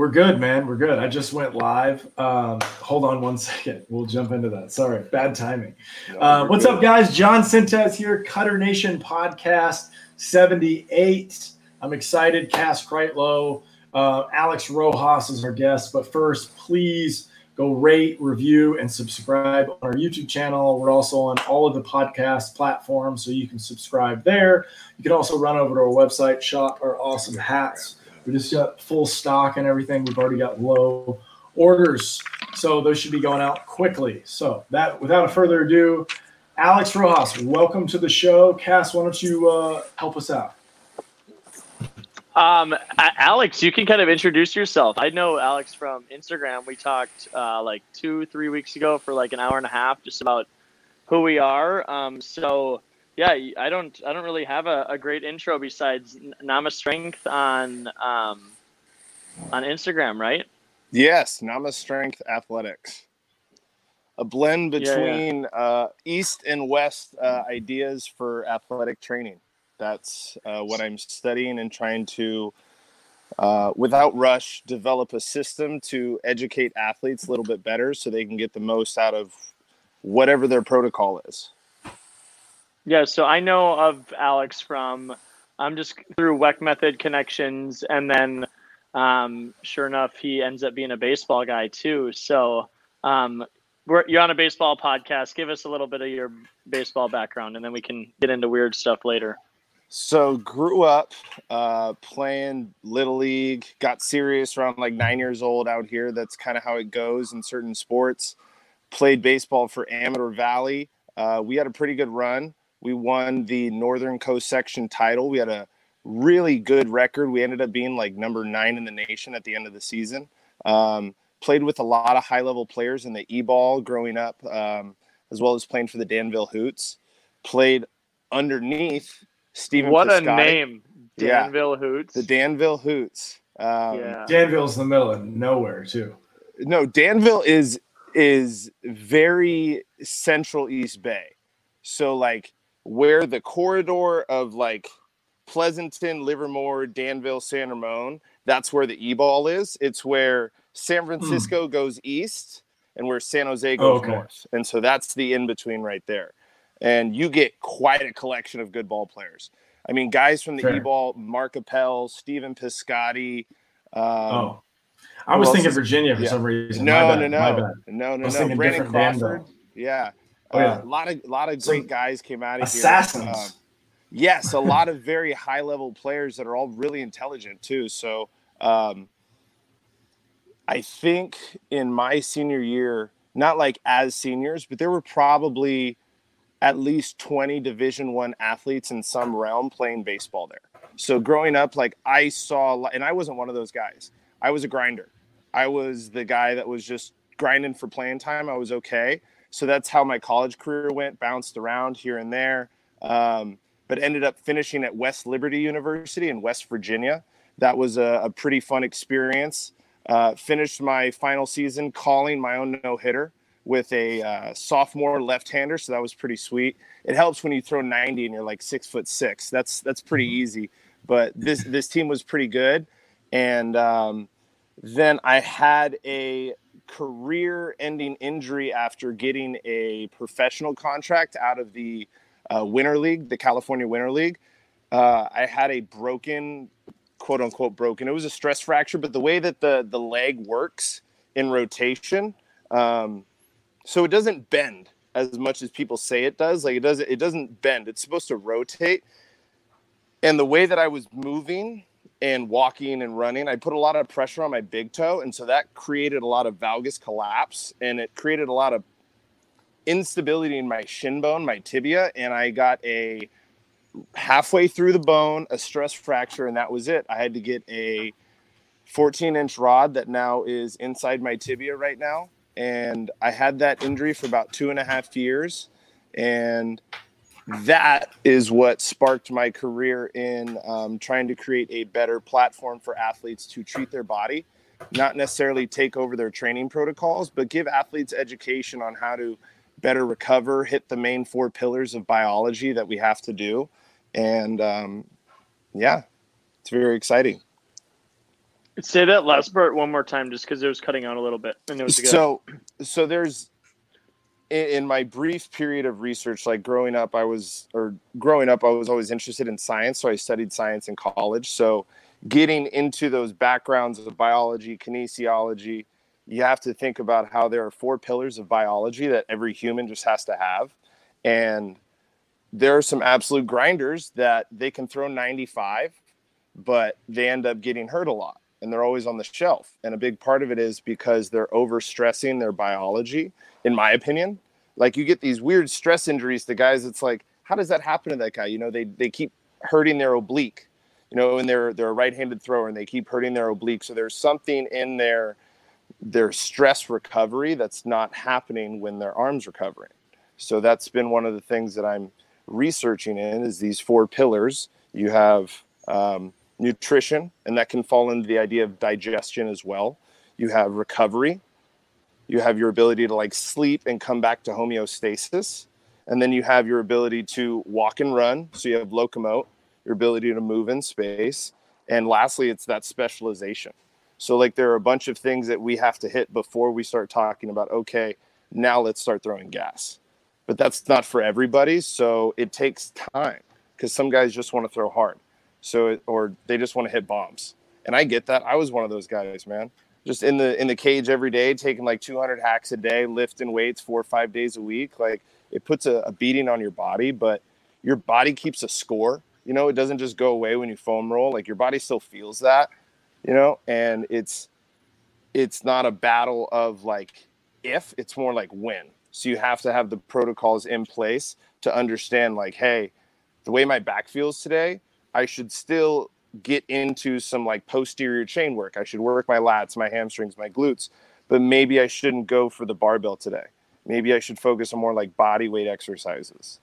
We're good, man. We're good. I just went live. Um, hold on one second. We'll jump into that. Sorry, bad timing. No, uh, what's good. up, guys? John Sintez here, Cutter Nation Podcast 78. I'm excited. Cass Kreitlow, uh, Alex Rojas is our guest. But first, please go rate, review, and subscribe on our YouTube channel. We're also on all of the podcast platforms, so you can subscribe there. You can also run over to our website, shop our awesome hats we just got full stock and everything. We've already got low orders, so those should be going out quickly. So that, without further ado, Alex Rojas, welcome to the show. Cass, why don't you uh, help us out? Um, Alex, you can kind of introduce yourself. I know Alex from Instagram. We talked uh, like two, three weeks ago for like an hour and a half, just about who we are. Um, so yeah, I don't I don't really have a, a great intro besides Nama Strength on um, on Instagram, right? Yes, Nama Strength Athletics. A blend between yeah, yeah. Uh, East and West uh, ideas for athletic training. That's uh, what I'm studying and trying to, uh, without rush, develop a system to educate athletes a little bit better so they can get the most out of whatever their protocol is. Yeah, so I know of Alex from I'm um, just through Weck method connections, and then um, sure enough, he ends up being a baseball guy too. So um, you're on a baseball podcast. Give us a little bit of your baseball background, and then we can get into weird stuff later. So grew up uh, playing little league. Got serious around like nine years old out here. That's kind of how it goes in certain sports. Played baseball for Amador Valley. Uh, we had a pretty good run. We won the Northern Coast section title. We had a really good record. We ended up being like number nine in the nation at the end of the season. Um, played with a lot of high level players in the e ball growing up, um, as well as playing for the Danville Hoots. Played underneath Stephen. What Piscotty. a name, Danville yeah, Hoots. The Danville Hoots. Um, yeah. Danville's in the middle of nowhere too. No, Danville is is very central East Bay. So like where the corridor of like Pleasanton, Livermore, Danville, San Ramon, that's where the E ball is. It's where San Francisco mm. goes east and where San Jose goes oh, okay. north. And so that's the in between right there. And you get quite a collection of good ball players. I mean, guys from the sure. E ball, Mark Appel, Stephen Piscotty. Um, oh, I was thinking Virginia for yeah. some reason. No, no, no, no, no, no. Brandon Crawford. Yeah. Oh, yeah. Uh, a lot of a lot of great guys came out of assassins. here. Assassins. Uh, yes, a lot of very high level players that are all really intelligent too. So um, I think in my senior year, not like as seniors, but there were probably at least 20 division one athletes in some realm playing baseball there so growing up like i saw and i wasn't one of those guys i was a grinder i was the guy that was just grinding for playing time i was okay so that's how my college career went, bounced around here and there, um, but ended up finishing at West Liberty University in West Virginia. That was a, a pretty fun experience. Uh, finished my final season calling my own no hitter with a uh, sophomore left-hander, so that was pretty sweet. It helps when you throw 90 and you're like six foot six. That's that's pretty mm-hmm. easy. But this this team was pretty good, and um, then I had a career ending injury after getting a professional contract out of the uh, Winter League, the California Winter League. Uh, I had a broken, quote unquote, broken. It was a stress fracture, but the way that the, the leg works in rotation, um, so it doesn't bend as much as people say it does. Like it doesn't, it doesn't bend. It's supposed to rotate. And the way that I was moving and walking and running, I put a lot of pressure on my big toe. And so that created a lot of valgus collapse and it created a lot of instability in my shin bone, my tibia. And I got a halfway through the bone, a stress fracture, and that was it. I had to get a 14 inch rod that now is inside my tibia right now. And I had that injury for about two and a half years. And that is what sparked my career in um, trying to create a better platform for athletes to treat their body, not necessarily take over their training protocols, but give athletes education on how to better recover, hit the main four pillars of biology that we have to do. And um, yeah, it's very exciting. Say that last part one more time, just because it was cutting out a little bit, and it was good. So, so there's in, my brief period of research, like growing up, I was or growing up, I was always interested in science, so I studied science in college. So, getting into those backgrounds of biology, kinesiology, you have to think about how there are four pillars of biology that every human just has to have, and there are some absolute grinders that they can throw 95 but they end up getting hurt a lot and they're always on the shelf. And a big part of it is because they're over stressing their biology, in my opinion. Like you get these weird stress injuries to guys, it's like, how does that happen to that guy? You know, they they keep hurting their oblique, you know, and they're they're a right-handed thrower and they keep hurting their oblique. So there's something in their their stress recovery that's not happening when their arms are recovering. So that's been one of the things that I'm researching in is these four pillars. You have um, nutrition, and that can fall into the idea of digestion as well. You have recovery, you have your ability to like sleep and come back to homeostasis, and then you have your ability to walk and run. So you have locomote, your ability to move in space, and lastly, it's that specialization. So like there are a bunch of things that we have to hit before we start talking about okay, now let's start throwing gas. But that's not for everybody, so it takes time because some guys just want to throw hard so or they just want to hit bombs. And i get that. I was one of those guys man. Just in the in the cage every day taking like 200 hacks a day lifting weights four or five days a week like it puts a, a beating on your body but your body keeps a score. You know it doesn't just go away when you foam roll. Like your body still feels that you know? And it's it's not a battle of like if it's more like when. So you have to have the protocols in place to understand like hey the way my back feels today I should still get into some like posterior chain work. I should work my lats, my hamstrings, my glutes, but maybe I shouldn't go for the barbell today. Maybe I should focus on more like body weight exercises.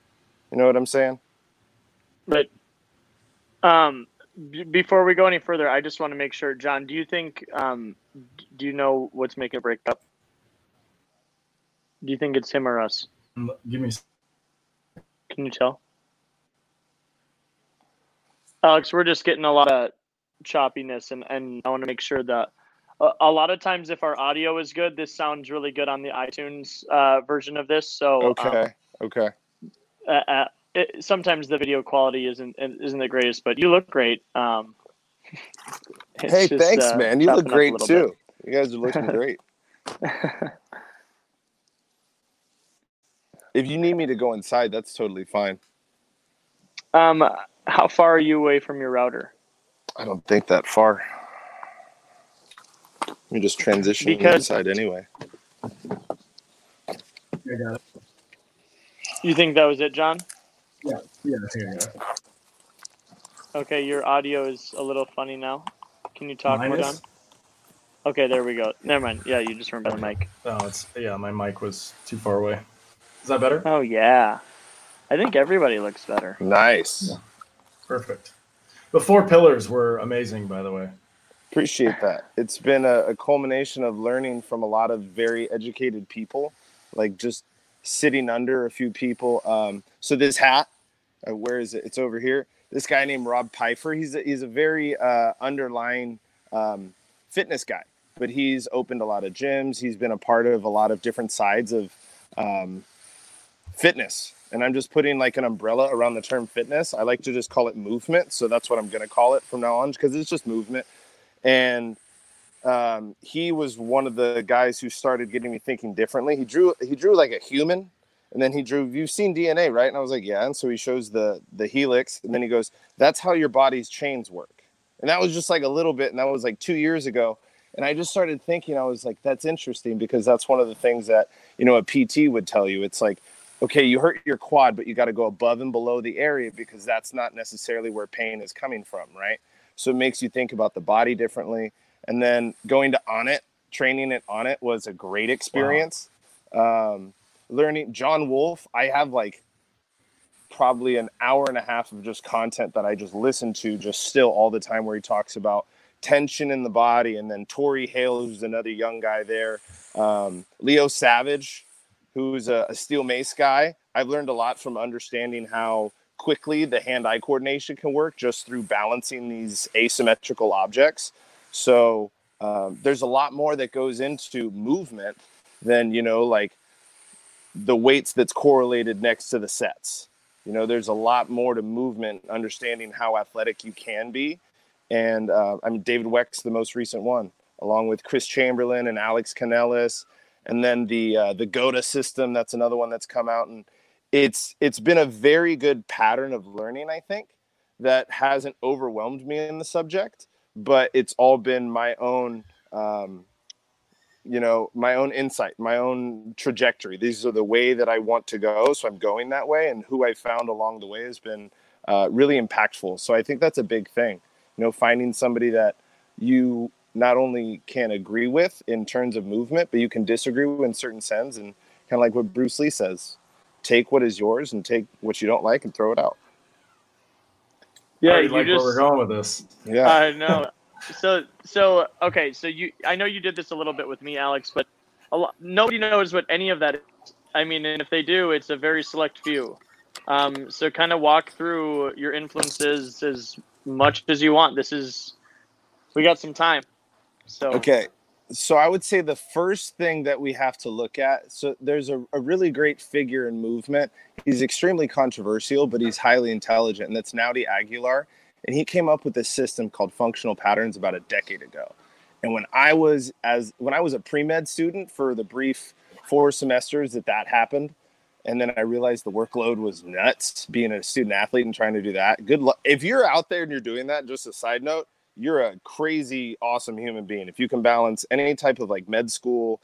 You know what I'm saying? But um, b- before we go any further, I just want to make sure, John. Do you think? Um, do you know what's making it break up? Do you think it's him or us? Give me. Can you tell? Alex, we're just getting a lot of choppiness, and, and I want to make sure that a, a, lot of times, if our audio is good, this sounds really good on the iTunes uh, version of this. So okay, um, okay. Uh, uh, it, sometimes the video quality isn't isn't the greatest, but you look great. Um, hey, just, thanks, uh, man. You look great too. Bit. You guys are looking great. if you need me to go inside, that's totally fine. Um, how far are you away from your router? I don't think that far. Let me just transition because, inside anyway. I got it. You think that was it, John? Yeah, yeah, I think I got it. Okay, your audio is a little funny now. Can you talk Mine more, John? Okay, there we go. Never mind. Yeah, you just weren't the mic. Oh, it's yeah, my mic was too far away. Is that better? Oh yeah. I think everybody looks better. Nice. Yeah. Perfect. The four pillars were amazing, by the way. Appreciate that. It's been a, a culmination of learning from a lot of very educated people, like just sitting under a few people. Um, so this hat, uh, where is it? It's over here. This guy named Rob Pfeiffer. He's a, he's a very uh, underlying um, fitness guy, but he's opened a lot of gyms. He's been a part of a lot of different sides of um, fitness and I'm just putting like an umbrella around the term fitness. I like to just call it movement, so that's what I'm going to call it from now on because it's just movement. And um, he was one of the guys who started getting me thinking differently. He drew he drew like a human, and then he drew. You've seen DNA, right? And I was like, yeah. And so he shows the the helix, and then he goes, "That's how your body's chains work." And that was just like a little bit, and that was like two years ago. And I just started thinking, I was like, that's interesting because that's one of the things that you know a PT would tell you. It's like okay, you hurt your quad, but you got to go above and below the area because that's not necessarily where pain is coming from, right? So it makes you think about the body differently. And then going to Onnit, training it Onnit was a great experience. Wow. Um, learning John Wolf, I have like probably an hour and a half of just content that I just listen to just still all the time where he talks about tension in the body. And then Tori Hale, who's another young guy there. Um, Leo Savage, who's a, a steel mace guy. I've learned a lot from understanding how quickly the hand-eye coordination can work just through balancing these asymmetrical objects. So um, there's a lot more that goes into movement than you know like the weights that's correlated next to the sets. You know, there's a lot more to movement, understanding how athletic you can be. And uh, I mean, David Weck's the most recent one, along with Chris Chamberlain and Alex Canellis, and then the uh, the GOATA system. That's another one that's come out, and it's it's been a very good pattern of learning. I think that hasn't overwhelmed me in the subject, but it's all been my own. Um, you know my own insight my own trajectory these are the way that i want to go so i'm going that way and who i found along the way has been uh, really impactful so i think that's a big thing you know finding somebody that you not only can agree with in terms of movement but you can disagree with in certain sense and kind of like what bruce lee says take what is yours and take what you don't like and throw it out. Yeah you like just, where we're going with this. Yeah. I know. So so okay so you i know you did this a little bit with me alex but a lot, nobody knows what any of that is. I mean and if they do it's a very select few. Um, so kind of walk through your influences as much as you want. This is we got some time so okay so i would say the first thing that we have to look at so there's a, a really great figure in movement he's extremely controversial but he's highly intelligent and that's naudi aguilar and he came up with this system called functional patterns about a decade ago. And when I was as when I was a pre-med student for the brief four semesters that that happened, and then I realized the workload was nuts being a student athlete and trying to do that. Good luck. If you're out there and you're doing that, just a side note, you're a crazy awesome human being. If you can balance any type of like med school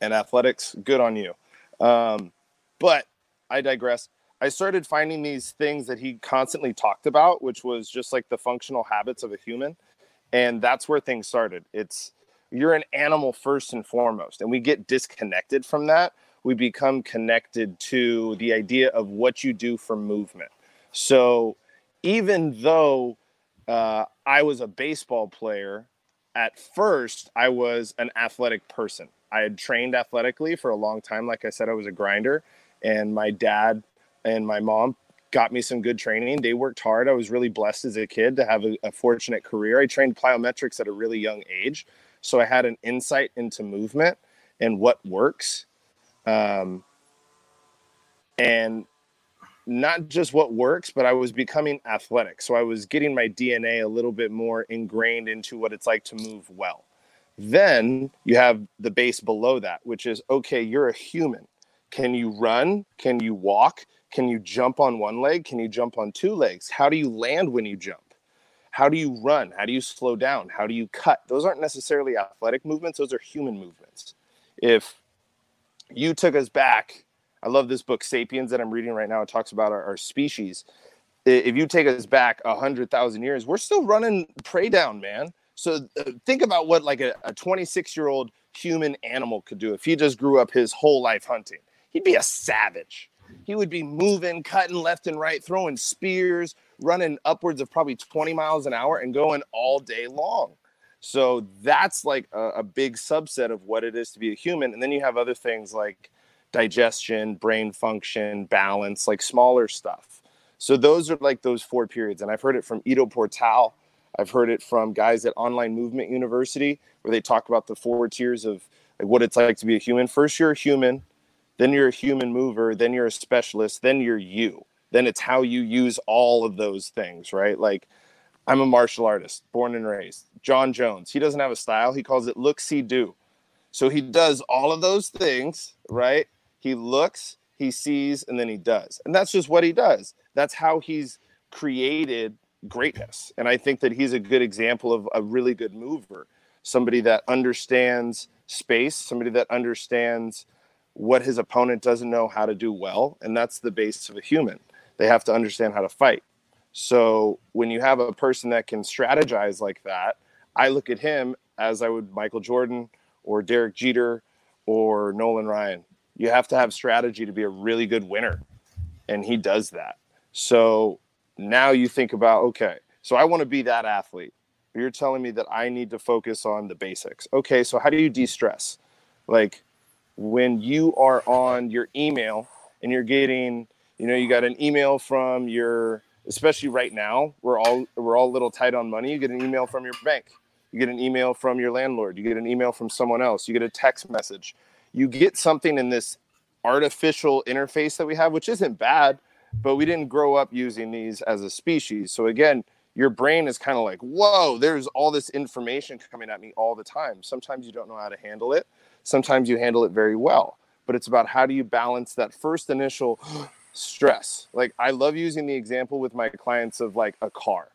and athletics, good on you. Um, but I digress. I started finding these things that he constantly talked about, which was just like the functional habits of a human. And that's where things started. It's you're an animal first and foremost. And we get disconnected from that. We become connected to the idea of what you do for movement. So even though uh, I was a baseball player, at first I was an athletic person. I had trained athletically for a long time. Like I said, I was a grinder. And my dad and my mom got me some good training. They worked hard. I was really blessed as a kid to have a, a, fortunate career. I trained plyometrics at a really young age, so I had an insight into movement and what works, um, and not just what works, but I was becoming athletic. So I was getting my DNA a little bit more ingrained into what it's like to move well. Then you have the base below that, which is okay, you're a human. Can you run? Can you walk? Can you jump on one leg? Can you jump on two legs? How do you land when you jump? How do you run? How do you slow down? How do you cut? Those aren't necessarily athletic movements, those are human movements. If you took us back, I love this book, Sapiens, that I'm reading right now. It talks about our, our species. If you take us back a hundred thousand years, we're still running prey down, man. So uh, think about what like a 26 year old human animal could do if he just grew up his whole life hunting. He'd be a savage he would be moving, cutting left and right, throwing spears, running upwards of probably 20 miles an hour and going all day long. So that's like a, a, big subset of what it is to be a human. And then you have other things like digestion, brain function, balance, like smaller stuff. So those are like those four periods. And I've heard it from Ido Portal. I've heard it from guys at Online Movement University where they talk about the four tiers of like what it's like to be a human. First, you're a human then you're a human mover, then you're a specialist, then you're you. Then it's how you use all of those things, right? Like I'm a martial artist, born and raised. Jon Jones, he doesn't have a style, he calls it look, see, do. So he does all of those things, right? He looks, he sees, and then he does. And that's just what he does. That's how he's created greatness. And I think that he's a good example of a really good mover, somebody that understands space, somebody that understands what his opponent doesn't know how to do well. And that's the base of a human. They have to understand how to fight. So when you have a person that can strategize like that, I look at him as I would Michael Jordan or Derek Jeter or Nolan Ryan. You have to have strategy to be a really good winner. And he does that. So now you think about, okay, so I want to be that athlete. You're telling me that I need to focus on the basics. Okay, so how do you de stress? Like, when you are on your email and you're getting, you know, you got an email from your, especially right now, we're all we're all a little tight on money. You get an email from your bank. You get an email from your landlord. You get an email from someone else. You get a text message. You get something in this artificial interface that we have, which isn't bad, but we didn't grow up using these as a species. So again, your brain is kind of like, whoa, there's all this information coming at me all the time. Sometimes you don't know how to handle it. Sometimes you handle it very well. But it's about how do you balance that first initial stress. Like I love using the example with my clients of like a car.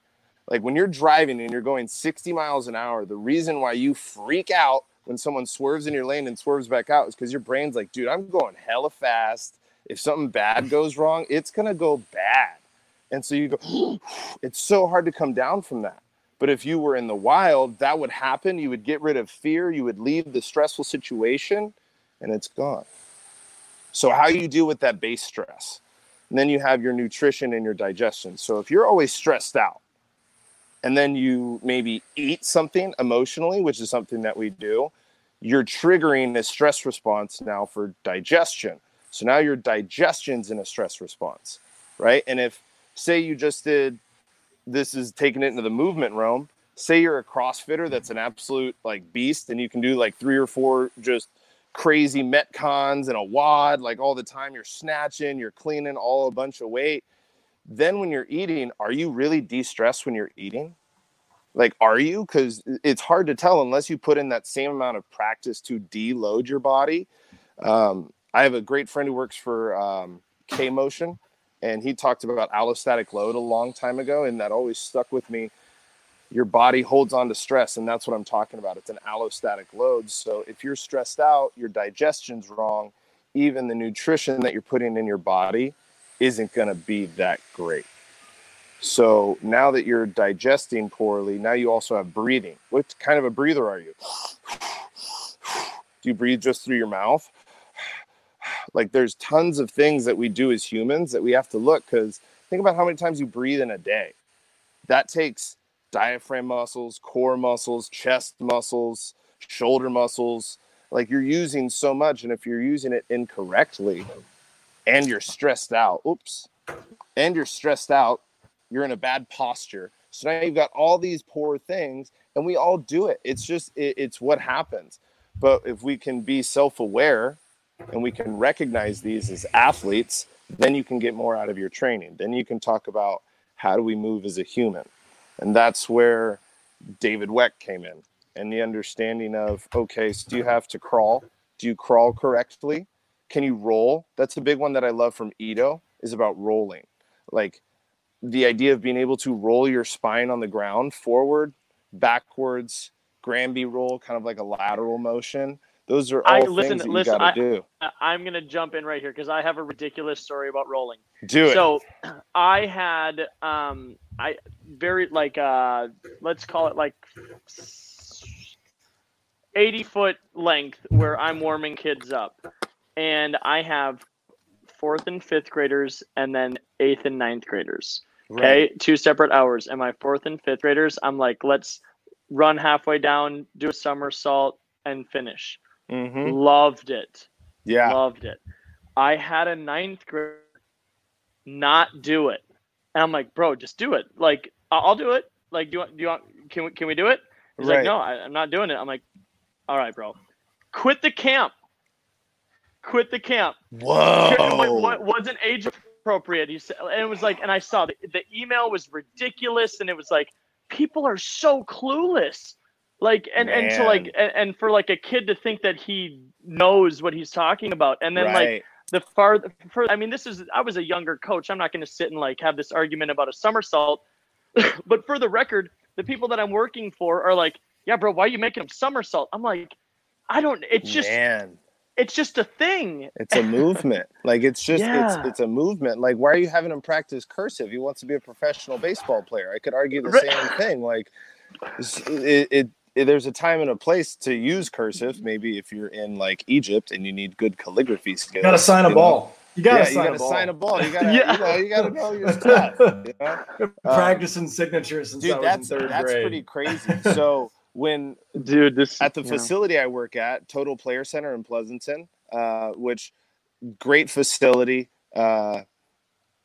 Like when you're driving and you're going 60 miles an hour, the reason why you freak out when someone swerves in your lane and swerves back out is because your brain's like, dude, I'm going hella fast. If something bad goes wrong, it's gonna go bad. And so you go, it's so hard to come down from that. But if you were in the wild, that would happen. You would get rid of fear, you would leave the stressful situation, and it's gone. So, how you deal with that base stress? And then you have your nutrition and your digestion. So, if you're always stressed out, and then you maybe eat something emotionally, which is something that we do, you're triggering a stress response now for digestion. So now your digestion's in a stress response, right? And if, say, you just did this is taking it into the movement realm, say you're a CrossFitter that's an absolute like beast and you can do like three or four just crazy metcons and a WOD like all the time, you're snatching, you're cleaning all a bunch of weight then when you're eating, are you really de-stressed when you're eating? Like, are you? Because it's hard to tell unless you put in that same amount of practice to deload your body. Um, I have a great friend who works for um, K Motion, and he talked about allostatic load a long time ago, and that always stuck with me. Your body holds on to stress, and that's what I'm talking about. It's an allostatic load. So if you're stressed out, your digestion's wrong, even the nutrition that you're putting in your body isn't going to be that great. So now that you're digesting poorly, now you also have breathing. What kind of a breather are you? Do you breathe just through your mouth? Like there's tons of things that we do as humans that we have to look because think about how many times you breathe in a day. That takes diaphragm muscles, core muscles, chest muscles, shoulder muscles. Like you're using so much. And if you're using it incorrectly, and you're stressed out. Oops. And you're stressed out. You're in a bad posture. So now you've got all these poor things, and we all do it. It's just, it, it's what happens. But if we can be self aware and we can recognize these as athletes, then you can get more out of your training. Then you can talk about how do we move as a human. And that's where David Weck came in and the understanding of okay, so do you have to crawl? Do you crawl correctly? Can you roll? That's a big one that I love from Ido is about rolling. Like the idea of being able to roll your spine on the ground forward, backwards, Granby roll, kind of like a lateral motion. Those are all I, listen, things that listen, you got to do. I'm going to jump in right here because I have a ridiculous story about rolling. Do it. So, I had um, I very like uh, let's call it like 80 foot length where I'm warming kids up and I have fourth and fifth graders and then eighth and ninth graders. Okay, right. two separate hours. And my fourth and fifth graders, I'm like, let's run halfway down, do a somersault, and finish. Mm-hmm. Loved it. Yeah, loved it. I had a ninth grader not do it, and I'm like, bro, just do it. Like, I'll do it. Like, do you want? Do you want? Can we? Can we do it? He's right. like, no, I, I'm not doing it. I'm like, all right, bro. Quit the camp quit the camp. Whoa! What, wasn't age appropriate? He said, and it was like, and I saw the, the email was ridiculous, and it was like, people are so clueless. Like and Man. and to like and, and, for like a kid to think that he knows what he's talking about, and then right. like the far, for I mean, this is I was a younger coach. I'm not going to sit and like have this argument about a somersault, but for the record, the people that I'm working for are like, yeah, bro, why are you making him somersault? I'm like, I don't. It's just Man it's just a thing. It's a movement. like it's just yeah. it's it's a movement. Like why are you having him practice cursive? He wants to be a professional baseball player. I could argue the same thing. Like it, it, it, there's a time and a place to use cursive. Maybe if you're in like Egypt and you need good calligraphy skills. You gotta sign a know? ball. You gotta, yeah, sign, you gotta a sign a ball. You gotta, yeah. you know, you gotta know your stuff. You know? Practicing um, signatures since dude, that's, that's grade. pretty crazy. So when dude this at the facility I work at, Total Player Center in Pleasanton, uh, which great facility. Uh,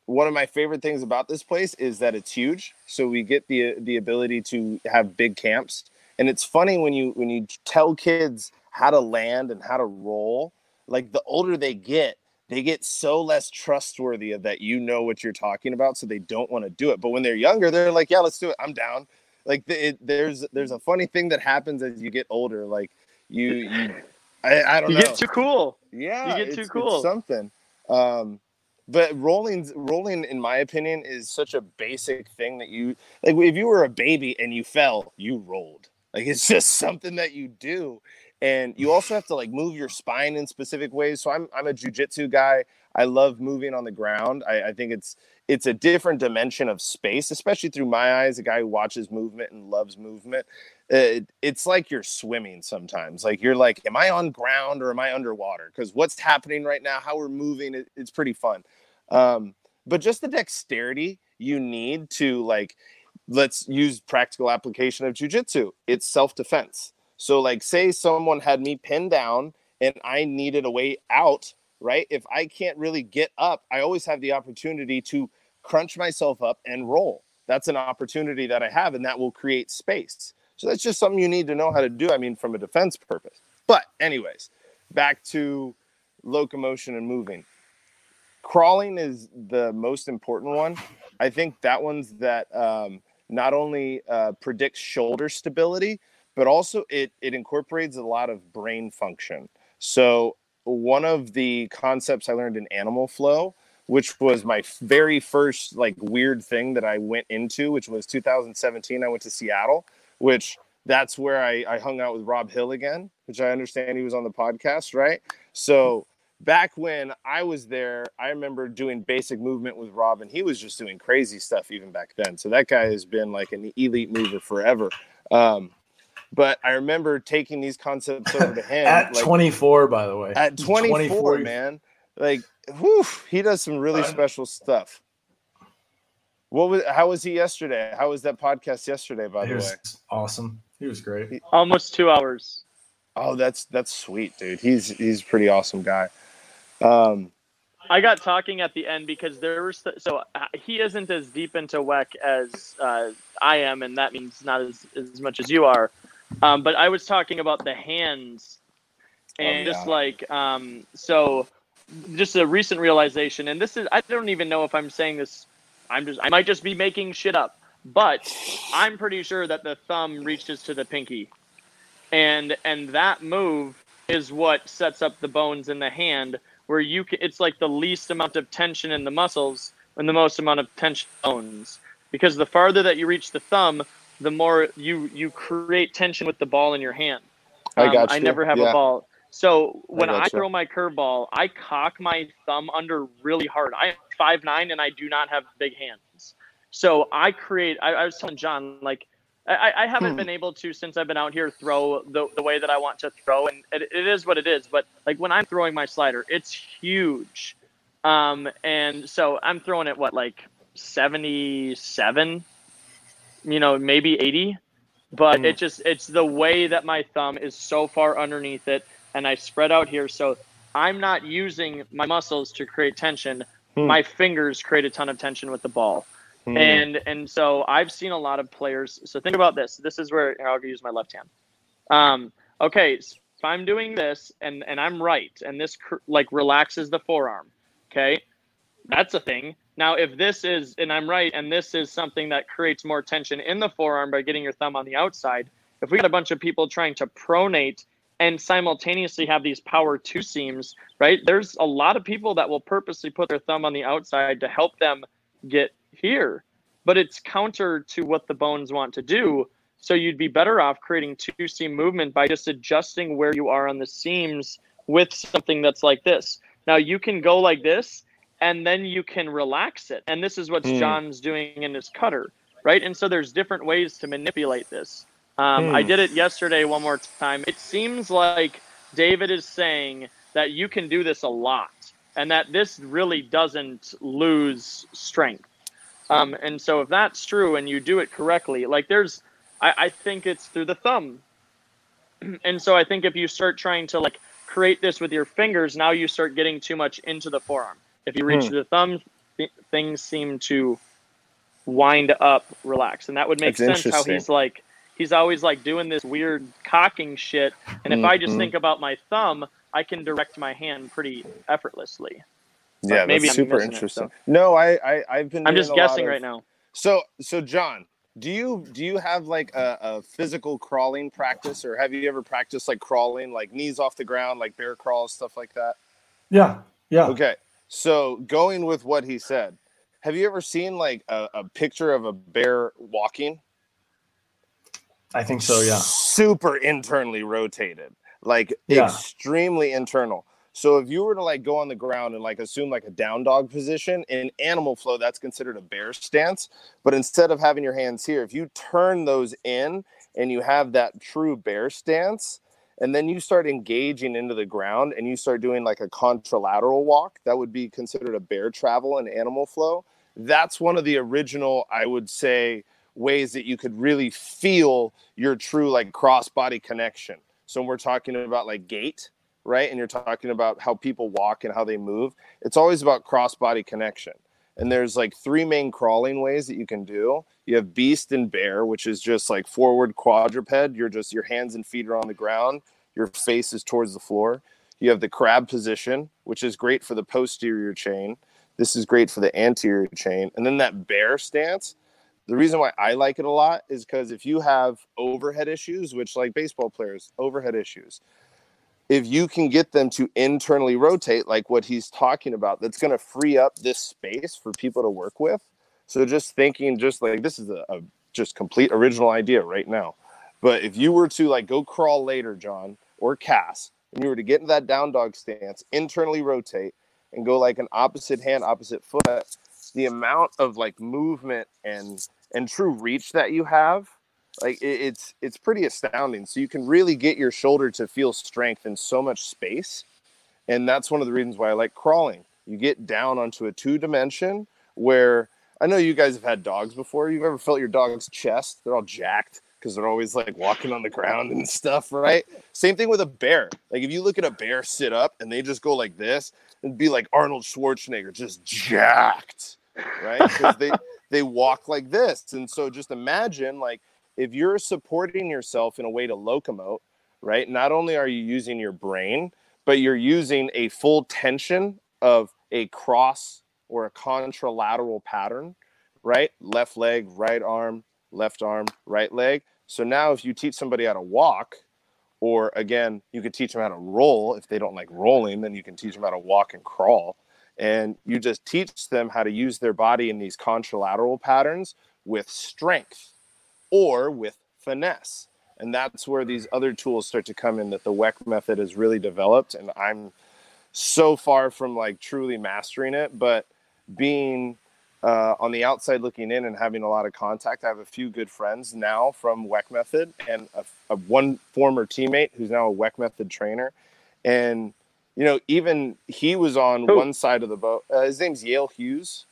one of my favorite things about this place is that it's huge, so we get the the ability to have big camps. And it's funny when you when you tell kids how to land and how to roll, like the older they get, they get so less trustworthy of that you know what you're talking about, so they don't want to do it. But when they're younger, they're like, "Yeah, let's do it. I'm down." Like it, there's there's a funny thing that happens as you get older. Like you, you I, I don't you know. get too cool. Yeah, you get too cool. Something. Um, but rolling, rolling, in my opinion, is such a basic thing that you like. If you were a baby and you fell, you rolled. Like it's just something that you do, and you also have to like move your spine in specific ways. So I'm I'm a jujitsu guy. I love moving on the ground. I, I think it's it's a different dimension of space, especially through my eyes, a guy who watches movement and loves movement. It, it's like you're swimming sometimes. Like you're like, am I on ground or am I underwater? Because what's happening right now, how we're moving, it, it's pretty fun. Um, but just the dexterity you need to like, let's use practical application of jujitsu. It's self defense. So like, say someone had me pinned down and I needed a way out. Right. If I can't really get up, I always have the opportunity to crunch myself up and roll. That's an opportunity that I have, and that will create space. So that's just something you need to know how to do. I mean, from a defense purpose. But, anyways, back to locomotion and moving. Crawling is the most important one. I think that one's that um, not only uh, predicts shoulder stability, but also it it incorporates a lot of brain function. So one of the concepts I learned in Animal Flow, which was my very first like weird thing that I went into, which was 2017. I went to Seattle, which that's where I, I hung out with Rob Hill again, which I understand he was on the podcast, right? So back when I was there, I remember doing basic movement with Rob, and he was just doing crazy stuff even back then. So that guy has been like an elite mover forever. Um, but I remember taking these concepts over to him At like, 24, by the way. at 24, 24. man. Like, whew, he does some really special stuff. What was? How was he yesterday? How was that podcast yesterday? By He the way. awesome. He was great. Almost two hours. Oh, that's that's sweet, dude. He's he's a pretty awesome guy. Um, I got talking at the end because there was so uh, he isn't as deep into Weck as uh, I am, and that means not as, as much as you are. Um, but I was talking about the hands, and Oh, just like um, so, just a recent realization. And this is I don't even know if I'm saying this. I'm just I might just be making shit up, but I'm pretty sure that the thumb reaches to the pinky, and and that move is what sets up the bones in the hand where you can, it's like the least amount of tension in the muscles and the most amount of tension bones because the farther that you reach the thumb the more you you create tension with the ball in your hand I Um, got I never have Yeah. a ball so when I, gotcha. throw my curveball I cock my thumb under really hard I am five nine and I do not have big hands so I create I, I was telling John like I, I haven't Hmm. been able to since I've been out here throw the, the way that I want to throw, and it, it is what it is. But like when I'm throwing my slider, it's huge, um, and so I'm throwing it what like 77, you know, maybe 80, but Hmm. it just it's the way that my thumb is so far underneath it, and I spread out here, so I'm not using my muscles to create tension. Hmm. My fingers create a ton of tension with the ball hmm, and and so I've seen a lot of players. So think about this. This is where here, I'll use my left hand. Um, okay, so if I'm doing this and and I'm right, and this cr- like relaxes the forearm. Okay, that's a thing. Now, if this is and I'm right, and this is something that creates more tension in the forearm by getting your thumb on the outside. If we got a bunch of people trying to pronate and simultaneously have these power two seams, right? There's a lot of people that will purposely put their thumb on the outside to help them get here, but it's counter to what the bones want to do. So you'd be better off creating two seam movement by just adjusting where you are on the seams with something that's like this. Now you can go like this and then you can relax it. And this is what Hmm. John's doing in his cutter, right? And so there's different ways to manipulate this. Um, Hmm. I did it yesterday one more time. It seems like David is saying that you can do this a lot and that this really doesn't lose strength. Um, and so if that's true and you do it correctly, like there's, I, I think it's through the thumb. and so I think if you start trying to like create this with your fingers, now you start getting too much into the forearm. If you reach Hmm. the thumb, th- things seem to wind up, relax, and that would make That's sense. How he's like, he's always like doing this weird cocking shit. And if mm-hmm. I just mm-hmm. think about my thumb, I can direct my hand pretty effortlessly. But yeah, maybe that's super interesting. It, so. No, I, I I've been. I'm just guessing of... right now. So so John, do you do you have like a, a, physical crawling practice, or have you ever practiced like crawling, like knees off the ground, like bear crawls, stuff like that? Yeah, yeah. Okay, so going with what he said, have you ever seen like a, a picture of a bear walking? I think so. Yeah. Super internally rotated, like yeah. extremely internal. So if you were to like go on the ground and like assume like a down dog position in animal flow, that's considered a bear stance. But instead of having your hands here, if you turn those in and you have that true bear stance, and then you start engaging into the ground and you start doing like a contralateral walk, that would be considered a bear travel in animal flow. That's one of the original, I would say, ways that you could really feel your true like cross body connection. So we're talking about like gait, right? And you're talking about how people walk and how they move. It's always about cross body connection. And there's like three main crawling ways that you can do. You have beast and bear, which is just like forward quadruped. You're just your hands and feet are on the ground, your face is towards the floor. You have the crab position, which is great for the posterior chain. This is great for the anterior chain. And then that bear stance. The reason why I like it a lot is because if you have overhead issues, which like baseball players, overhead issues, if you can get them to internally rotate like what he's talking about that's going to free up this space for people to work with. So just thinking just like this is a, a, just complete original idea right now. But if you were to like go crawl later john or cass and you were to get into that down dog stance internally rotate and go like an opposite hand opposite foot the amount of like movement and and true reach that you have like it, it's it's pretty astounding. So you can really get your shoulder to feel strength in so much space, and that's one of the reasons why I like crawling. You get down onto a two dimension where I know you guys have had dogs before. You've ever felt your dog's chest? They're all jacked because they're always like walking on the ground and stuff, right? Same thing with a bear. Like if you look at a bear sit up and they just go like this, and be like Arnold Schwarzenegger, just jacked, right? Because they they walk like this, and so just imagine like if you're supporting yourself in a way to locomote, right? Not only are you using your brain, but you're using a full tension of a cross or a contralateral pattern, right? Left leg, right arm, left arm, right leg. So now if you teach somebody how to walk, or again, you could teach them how to roll. If they don't like rolling, then you can teach them how to walk and crawl. And you just teach them how to use their body in these contralateral patterns with strength or with finesse. And that's where these other tools start to come in that the Weck method has really developed. And I'm so far from like truly mastering it, but being uh, on the outside looking in and having a lot of contact, I have a few good friends now from Weck Method and a, a one former teammate who's now a Weck Method trainer. And, you know, even he was on Who? one side of the boat. Uh, his name's Yale Hughes.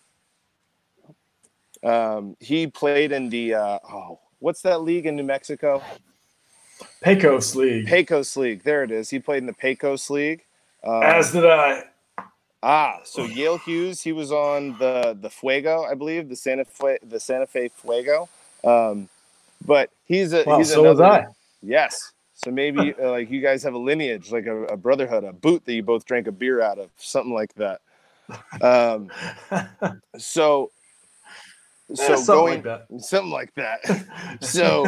Um, he played in the, uh, oh, what's that league in New Mexico? Pecos League. Pecos League. There it is. He played in the Pecos League. Um, As did I. Ah, so Yale Hughes, he was on the the Fuego, I believe, the Santa Fe, the Santa Fe Fuego. Um, but he's a well, he's so another, was I. Yes. So maybe uh, like you guys have a lineage, like a, a, brotherhood, a boot that you both drank a beer out of, something like that. Um, so so something going like that. something like that. so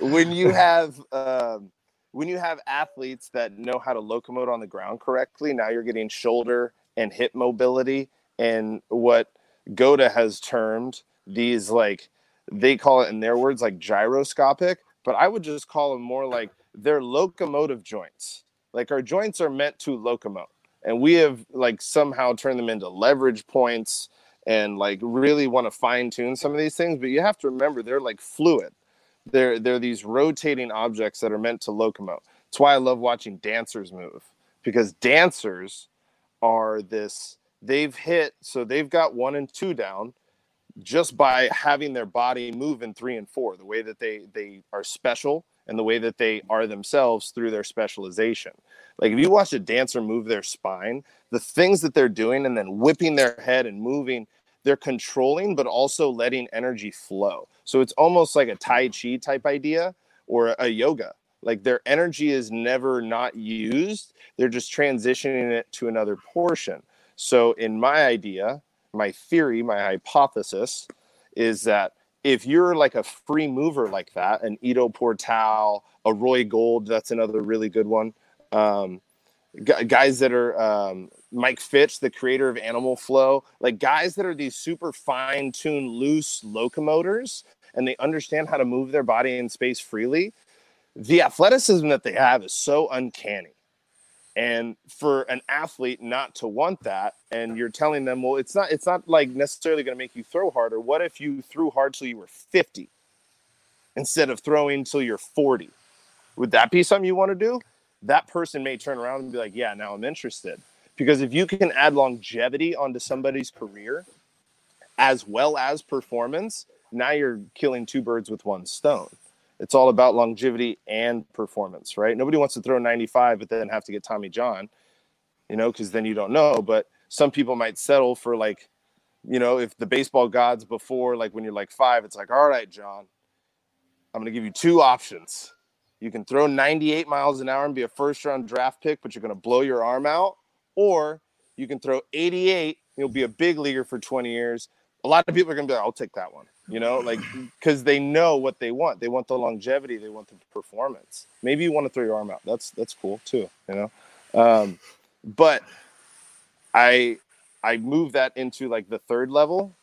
when you have um, when you have athletes that know how to locomote on the ground correctly, now you're getting shoulder and hip mobility and what GOATA has termed these like they call it in their words like gyroscopic, but I would just call them more like they're locomotive joints. Like our joints are meant to locomote, and we have like somehow turned them into leverage points and like really want to fine tune some of these things. But you have to remember they're like fluid. They're they're these rotating objects that are meant to locomote. That's why I love watching dancers move because dancers are this they've hit so they've got one and two down just by having their body move in three and four the way that they they are special and the way that they are themselves through their specialization like if you watch a dancer move their spine the things that they're doing and then whipping their head and moving they're controlling but also letting energy flow so it's almost like a tai chi type idea or a yoga. Like their energy is never not used. They're just transitioning it to another portion. So, in my idea, my theory, my hypothesis is that if you're like a free mover like that, an Ido Portal, a Roy Gold, that's another really good one. Um, guys that are um, Mike Fitch, the creator of Animal Flow, like guys that are these super fine tuned, loose locomotors, and they understand how to move their body in space freely. The athleticism that they have is so uncanny. And for an athlete not to want that, and you're telling them, well, it's not, it's not like necessarily going to make you throw harder. What if you threw hard till you were 50 instead of throwing till you're 40? Would that be something you want to do? That person may turn around and be like, yeah, now I'm interested. Because if you can add longevity onto somebody's career as well as performance, now you're killing two birds with one stone. It's all about longevity and performance, right? Nobody wants to throw 95 but then have to get Tommy John, you know, because then you don't know. But some people might settle for like, you know, if the baseball gods before, like when you're like five, it's like, all right, John, I'm going to give you two options. You can throw 98 miles an hour and be a first round draft pick, but you're going to blow your arm out. Or you can throw 88, you'll be a big leaguer for 20 years. A lot of people are going to be like, I'll take that one you know, like because they know what they want. They want the longevity. They want the performance. Maybe you want to throw your arm out. That's that's cool too. You know, um, but I I move that into like the third level,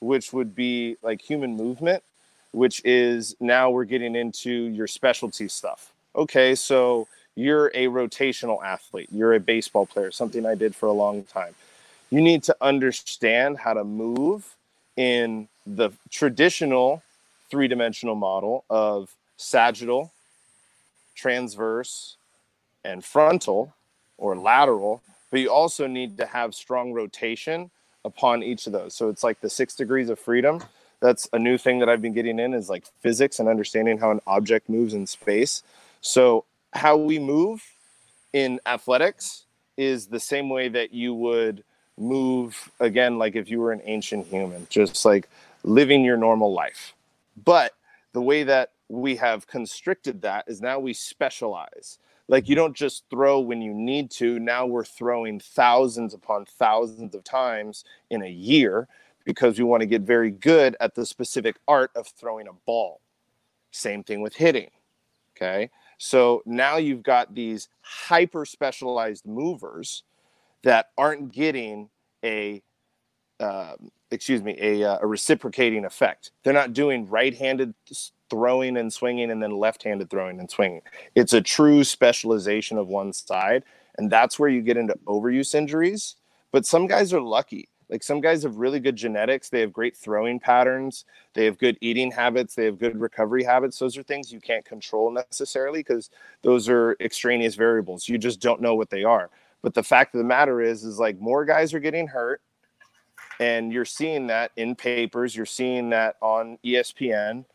which would be like human movement, which is now we're getting into your specialty stuff. Okay, so you're a rotational athlete. You're a baseball player. Something I did for a long time. You need to understand how to move in the traditional three dimensional model of sagittal, transverse, and frontal or lateral, but you also need to have strong rotation upon each of those. So it's like the six degrees of freedom. That's a new thing that I've been getting in is like physics and understanding how an object moves in space. So how we move in athletics is the same way that you would move again like if you were an ancient human just like living your normal life. But the way that we have constricted that is now we specialize. Like you don't just throw when you need to. Now we're throwing thousands upon thousands of times in a year because we want to get very good at the specific art of throwing a ball. Same thing with hitting okay? So now you've got these hyper specialized movers that aren't getting a uh, excuse me a, uh, a reciprocating effect. They're not doing right-handed throwing and swinging and then left-handed throwing and swinging. It's a true specialization of one side, and that's where you get into overuse injuries. But some guys are lucky. Like some guys have really good genetics. They have great throwing patterns. They have good eating habits. They have good recovery habits. Those are things you can't control necessarily because those are extraneous variables. You just don't know what they are. But the fact of the matter is, is like more guys are getting hurt, and you're seeing that in papers. You're seeing that on ESPN,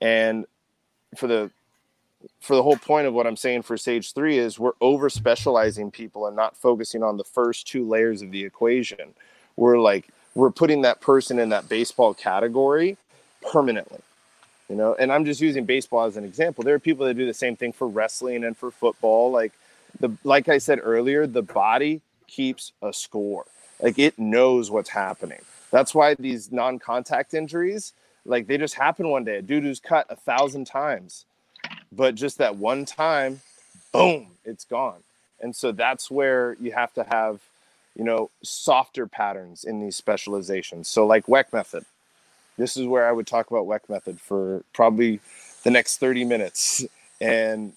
and for the for the whole point of what I'm saying for stage three is we're over specializing people and not focusing on the first two layers of the equation. We're like we're putting that person in that baseball category permanently you know and i'm just using baseball as an example there are people that do the same thing for wrestling and for football like the like I said earlier, the body keeps a score. Like it knows what's happening. That's why these non-contact injuries, like they just happen one day. A dude who's cut a thousand times, but just that one time, boom, it's gone. And so that's where you have to have, you know, softer patterns in these specializations. So like Weck method. This is where I would talk about Weck method for probably the next 30 minutes. And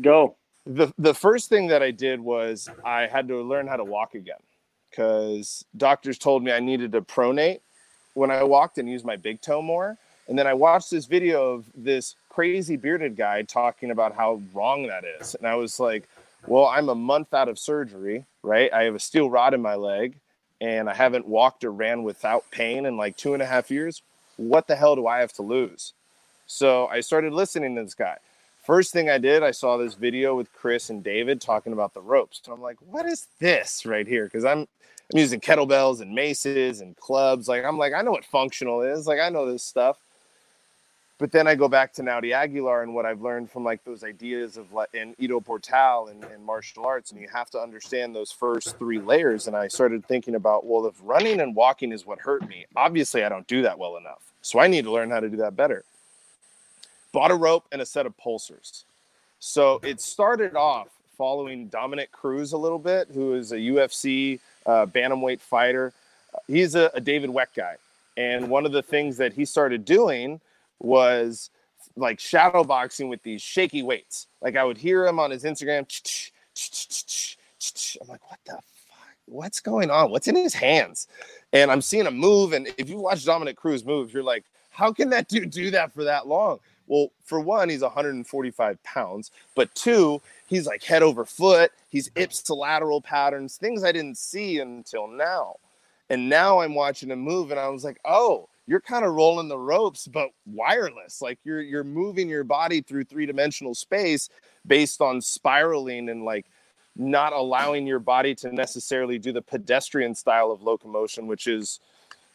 go the the first thing that I did was I had to learn how to walk again because doctors told me I needed to pronate when I walked and use my big toe more. And then I watched this video of this crazy bearded guy talking about how wrong that is. And I was like, well, I'm a month out of surgery, right? I have a steel rod in my leg and I haven't walked or ran without pain in like two and a half years. What the hell do I have to lose? So I started listening to this guy. First thing I did, I saw this video with Chris and David talking about the ropes. And I'm like, what is this right here? Because I'm I'm using kettlebells and maces and clubs. Like I'm like, I know what functional is. Like I know this stuff. But then I go back to Naudi Aguilar and what I've learned from like those ideas of like in Ido Portal and, and martial arts, and you have to understand those first three layers. And I started thinking about, well, if running and walking is what hurt me, obviously I don't do that well enough. So I need to learn how to do that better. Bought a rope and a set of pulsers. So it started off following Dominick Cruz a little bit, who is a UFC uh, bantamweight fighter. He's a, a David Weck guy. And one of the things that he started doing was like shadow boxing with these shaky weights. Like I would hear him on his Instagram. I'm like, what the fuck? What's going on? What's in his hands? And I'm seeing him move. And if you watch Dominick Cruz move, you're like, how can that dude do that for that long? Well, for one, he's 145 pounds, but two, he's like head over foot. He's mm-hmm. ipsilateral patterns, things I didn't see until now. And now I'm watching him move, and I was like, oh, you're kind of rolling the ropes but wireless like you're you're moving your body through three-dimensional space based on spiraling and like not allowing your body to necessarily do the pedestrian style of locomotion which is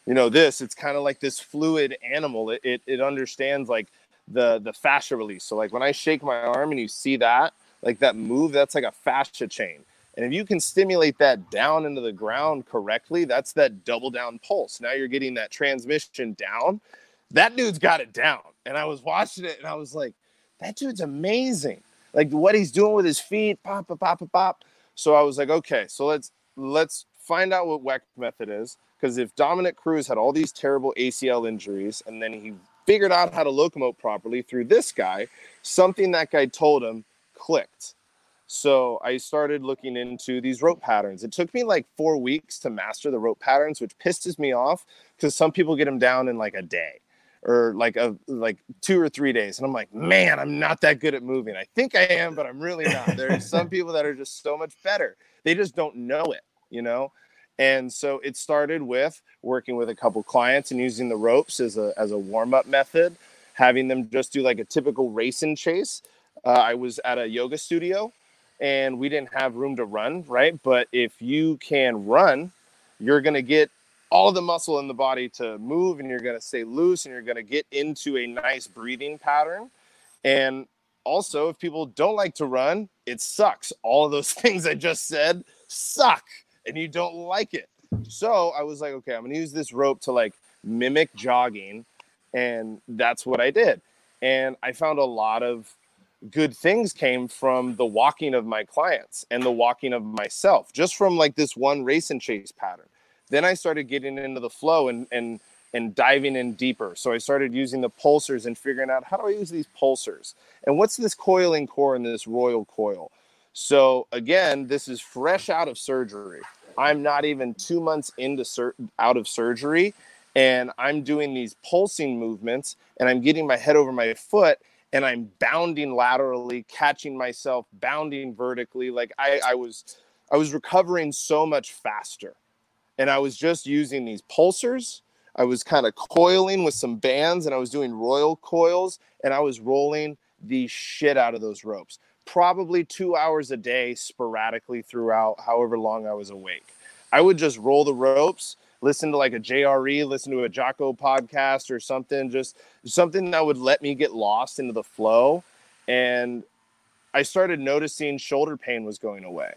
you know this it's kind of like this fluid animal it, it it understands like the the fascia release so like when i shake my arm and you see that like that move that's like a fascia chain and if you can stimulate that down into the ground correctly, that's that double down pulse. Now you're getting that transmission down. That dude's got it down. And I was watching it and I was like, that dude's amazing. Like what he's doing with his feet, pop, pop, pop, pop. So I was like, okay, so let's let's find out what Weck method is. Because if Dominick Cruz had all these terrible ACL injuries and then he figured out how to locomote properly through this guy, something that guy told him clicked. So I started looking into these rope patterns. It took me like four weeks to master the rope patterns, which pisses me off because some people get them down in like a day or like a like two or three days. And I'm like, man, I'm not that good at moving. I think I am, but I'm really not. There are some people that are just so much better. They just don't know it, you know? And so it started with working with a couple clients and using the ropes as a as a warm-up method, having them just do like a typical race and chase. Uh, I was at a yoga studio and we didn't have room to run, right? But if you can run, you're going to get all the muscle in the body to move and you're going to stay loose and you're going to get into a nice breathing pattern. And also, if people don't like to run, it sucks. All of those things I just said suck and you don't like it. So I was like, okay, I'm to use this rope to like mimic jogging. And that's what I did. And I found a lot of good things came from the walking of my clients and the walking of myself, just from like this one race and chase pattern. Then I started getting into the flow and and and diving in deeper. So I started using the pulsers and figuring out how do I use these pulsers and what's this coiling core and this royal coil. So again, this is fresh out of surgery. I'm not even two months into sur- out of surgery, and I'm doing these pulsing movements, and I'm getting my head over my foot, and I'm bounding laterally, catching myself, bounding vertically. Like I, I was, I was recovering so much faster. And I was just using these pulsers. I was kind of coiling with some bands and I was doing royal coils and I was rolling the shit out of those ropes. Probably two hours a day, sporadically throughout however long I was awake. I would just roll the ropes listen to like a JRE, listen to a Jocko podcast or something, just something that would let me get lost into the flow. And I started noticing shoulder pain was going away.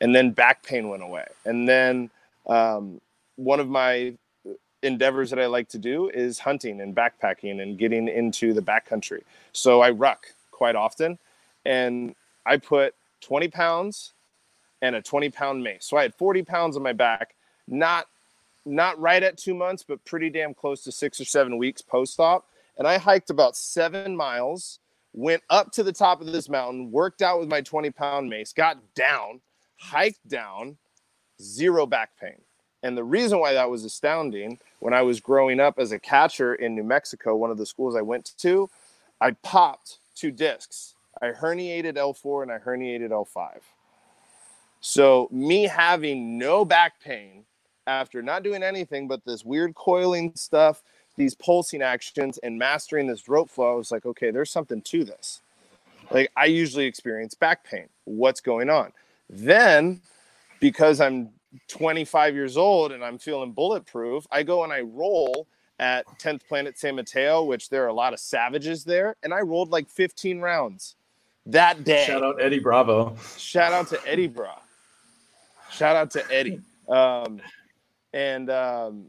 And then back pain went away. And then um, one of my endeavors that I like to do is hunting and backpacking and getting into the backcountry. So I ruck quite often. And I put 20 pounds and a 20 pound mace. So I had 40 pounds on my back, not not right at two months, but pretty damn close to six or seven weeks post op. And I hiked about seven miles, went up to the top of this mountain, worked out with my 20 pound mace, got down, hiked down, zero back pain. And the reason why that was astounding when I was growing up as a catcher in New Mexico, one of the schools I went to, I popped two discs. I herniated L4 and I herniated L5. So, me having no back pain after not doing anything but this weird coiling stuff, these pulsing actions, and mastering this rope flow, I was like, okay, there's something to this. Like I usually experience back pain. What's going on? Then, because I'm 25 years old and I'm feeling bulletproof, I go and I roll at 10th Planet San Mateo, which there are a lot of savages there, and I rolled like 15 rounds that day. Shout out Eddie Bravo. Shout out to Eddie Bra. Shout out to Eddie. Um, and um,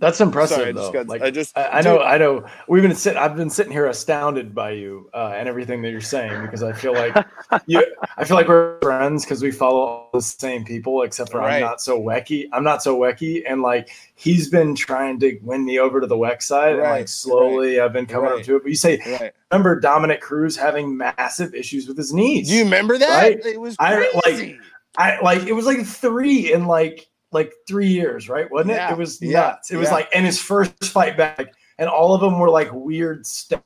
that's impressive, sorry, I though. just got, like, I just I, I know, I know. We've been sitting. I've been sitting here astounded by you uh, and everything that you're saying because I feel like you. I feel like we're friends because we follow all the same people, except for Right. I'm not so wecky. I'm not so wecky, and like he's been trying to win me over to the weck side, and like slowly I've been coming right. up to it. But you say, right. remember Dominick Cruz having massive issues with his knees? Do you remember that? Right. It was I, like, crazy. I like it was like three in like like three years, right? Wasn't Yeah, it? It was yeah, nuts. It was yeah. like and his first fight back, and all of them were like weird steps,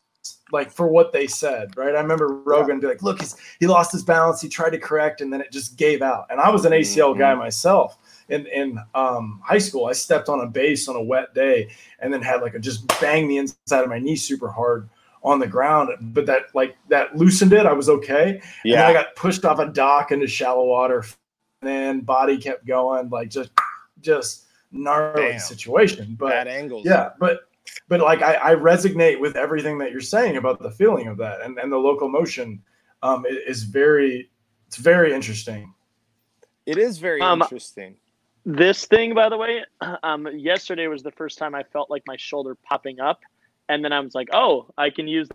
like for what they said, right? I remember Rogan be like, "Look, he's he lost his balance. He tried to correct, and then it just gave out." And I was an ACL Mhm. guy myself. In in um, high school, I stepped on a base on a wet day, and then had like a just bang the inside of my knee super hard on the ground. But that like that loosened it. I was okay. Yeah. And then I got pushed off a dock into shallow water. And then body kept going, like just just gnarly Damn. situation. But bad angles. yeah, but but like I, I resonate with everything that you're saying about the feeling of that and, and the locomotion um i- is very it's very interesting. it is very Um, interesting. This thing, by the way, um, yesterday was the first time I felt like my shoulder popping up, and then I was like, "Oh, I can use,"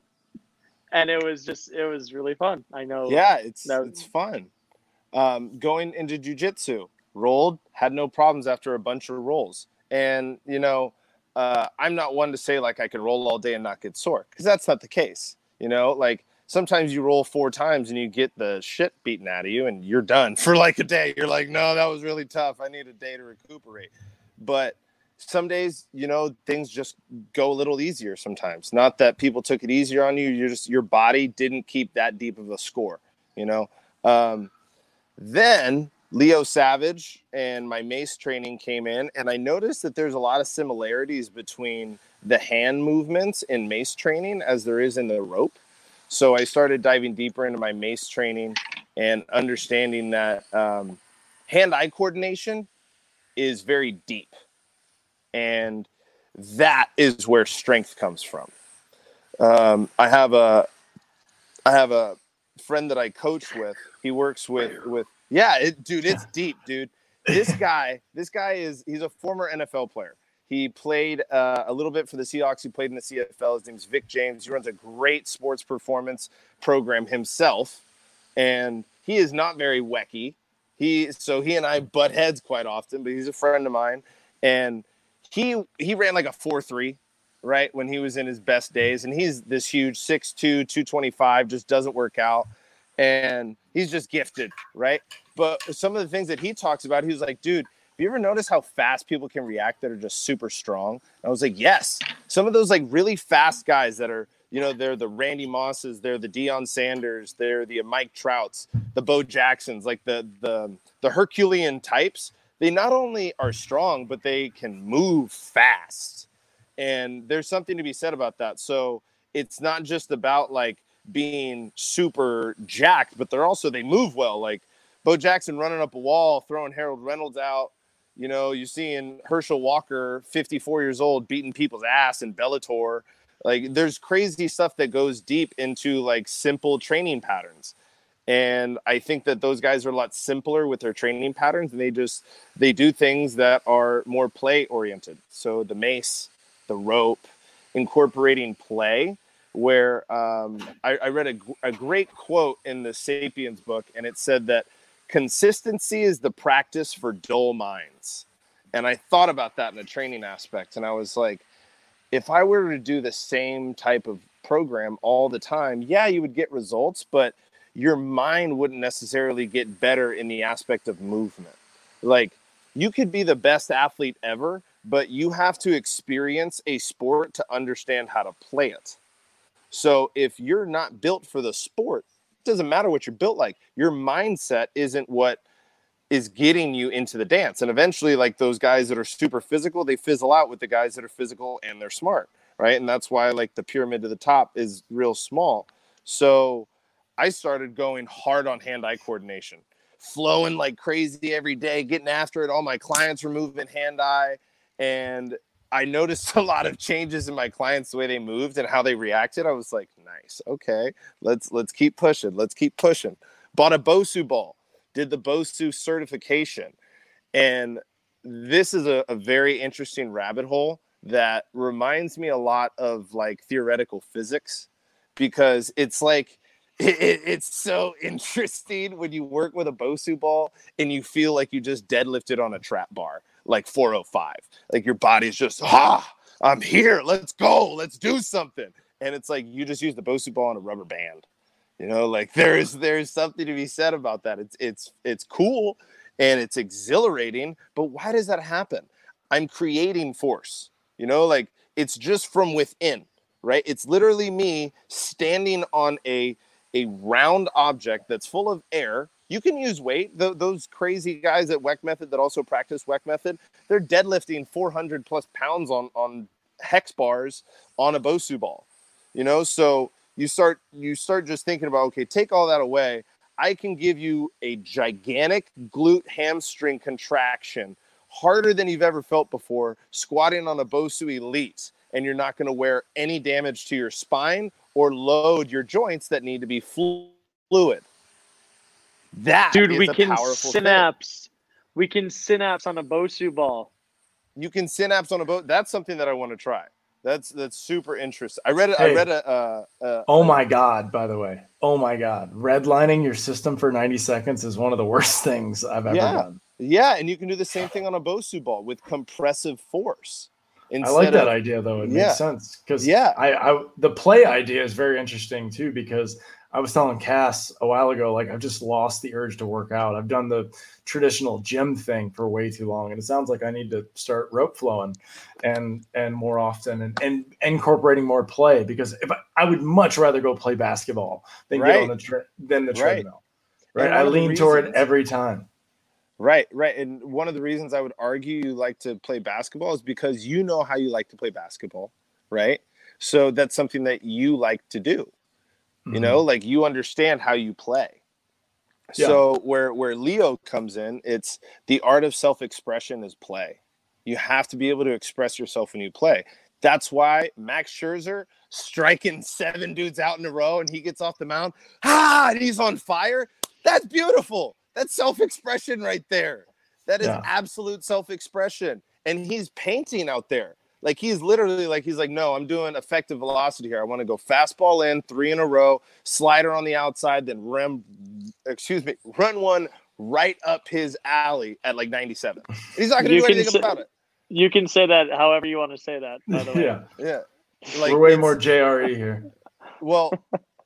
and it was just, it was really fun. I know. Yeah, it's no. it's fun. Um, going into jujitsu, rolled, had no problems after a bunch of rolls. And you know, uh, I'm not one to say like I could roll all day and not get sore because that's not the case. You know, like sometimes you roll four times and you get the shit beaten out of you and you're done for like a day. You're like, no, that was really tough. I need a day to recuperate. But some days, you know, things just go a little easier sometimes. Not that people took it easier on you. You're just your body didn't keep that deep of a score, you know. Um, then Leo Savage and my mace training came in, and I noticed that there's a lot of similarities between the hand movements in mace training as there is in the rope. So I started diving deeper into my mace training and understanding that um, hand-eye coordination is very deep, and that is where strength comes from. Um, I have a I have a friend that I coach with. He works with with yeah, it, dude, it's deep, dude. This guy, this guy is he's a former NFL player. He played uh, a little bit for the Seahawks. He played in the CFL. His name's Vic James. He runs a great sports performance program himself, and he is not very wecky. He so he and I butt heads quite often, but he's a friend of mine, and he he ran like a four three right when he was in his best days and he's this huge 6'2 225 just doesn't work out and he's just gifted right? But some of the things that he talks about he was like dude have you ever noticed how fast people can react that are just super strong? And i was like yes. Some of those like really fast guys that are you know they're the randy mosses they're the deion sanders they're the mike trouts the bo jacksons like the the the herculean types they not only are strong but they can move fast and there's something to be said about that. So it's not just about like being super jacked but they're also they move well. Like bo jackson running up a wall throwing harold reynolds out you know you're seeing herschel walker 54 years old beating people's ass in bellator. Like there's crazy stuff that goes deep into like simple training patterns. And i think that those guys are a lot simpler with their training patterns and they just they do things that are more play oriented so the mace the rope incorporating play where um, I, I read a great quote in the sapiens book and it said that consistency is the practice for dull minds. And i thought about that in a training aspect and i was like if i were to do the same type of program all the time yeah you would get results but your mind wouldn't necessarily get better in the aspect of movement. Like you could be the best athlete ever but you have to experience a sport to understand how to play it. So if you're not built for the sport it doesn't matter what you're built like. Your mindset isn't what is getting you into the dance. And eventually like those guys that are super physical they fizzle out with the guys that are physical and they're smart right? And that's why like the pyramid to the top is real small. So i started going hard on hand-eye coordination flowing like crazy every day getting after it. All my clients were moving hand-eye and I noticed a lot of changes in my clients the way they moved and how they reacted. I was like, nice, okay, let's let's keep pushing, let's keep pushing. Bought a Bosu ball, did the Bosu certification, and this is a, a very interesting rabbit hole that reminds me a lot of like theoretical physics because it's like it, it's so interesting when you work with a Bosu ball and you feel like you just deadlifted on a trap bar, like 405. Like your body's just, ah, I'm here. Let's go. Let's do something. And it's like you just use the Bosu ball and a rubber band. You know, like there's there's something to be said about that. It's it's it's cool and it's exhilarating, but why does that happen? I'm creating force. You know, like it's just from within, right? It's literally me standing on a a round object that's full of air. You can use weight. Those crazy guys at Weck Method that also practice Weck Method, they're deadlifting 400 plus pounds on on hex bars on a Bosu ball. You know, so you start you start just thinking about okay, take all that away. I can give you a gigantic glute hamstring contraction harder than you've ever felt before squatting on a Bosu Elite and you're not going to wear any damage to your spine or load your joints that need to be fluid. That dude, we can synapse. Thing. We can synapse on a Bosu ball. You can synapse on a boat. That's something that I want to try. That's that's super interesting. I read it. Hey, I read a. Uh, uh, oh my god! By the way, oh my god, redlining your system for ninety seconds is one of the worst things I've ever yeah. done. Yeah, and you can do the same thing on a Bosu ball with compressive force. Instead I like that of, idea though. It yeah. makes sense because yeah, I, I the play idea is very interesting too because I was telling Cass a while ago, like I've just lost the urge to work out. I've done the traditional gym thing for way too long, and it sounds like I need to start rope flowing and and more often and, and incorporating more play because if I, I would much rather go play basketball than right. get on the tre- than the treadmill. Right, I lean reasons, toward it every time. Right, right. And one of the reasons I would argue you like to play basketball is because you know how you like to play basketball, right? So that's something that you like to do. Mm-hmm. You know, like you understand how you play. Yeah. So where where Leo comes in, it's the art of self-expression is play. You have to be able to express yourself when you play. That's why Max Scherzer striking seven dudes out in a row and he gets off the mound, ah, and he's on fire. That's beautiful. That's self-expression right there. That is yeah. absolute self-expression. And he's painting out there. Like he's literally like he's like, no, I'm doing effective velocity here. I want to go fastball in, three in a row, slider on the outside, then rim, excuse me, run one right up his alley at like 97. And he's not going to do anything say, about it. You can say that however you want to say that. By the way. yeah, yeah. Like, We're way more JRE here. Well,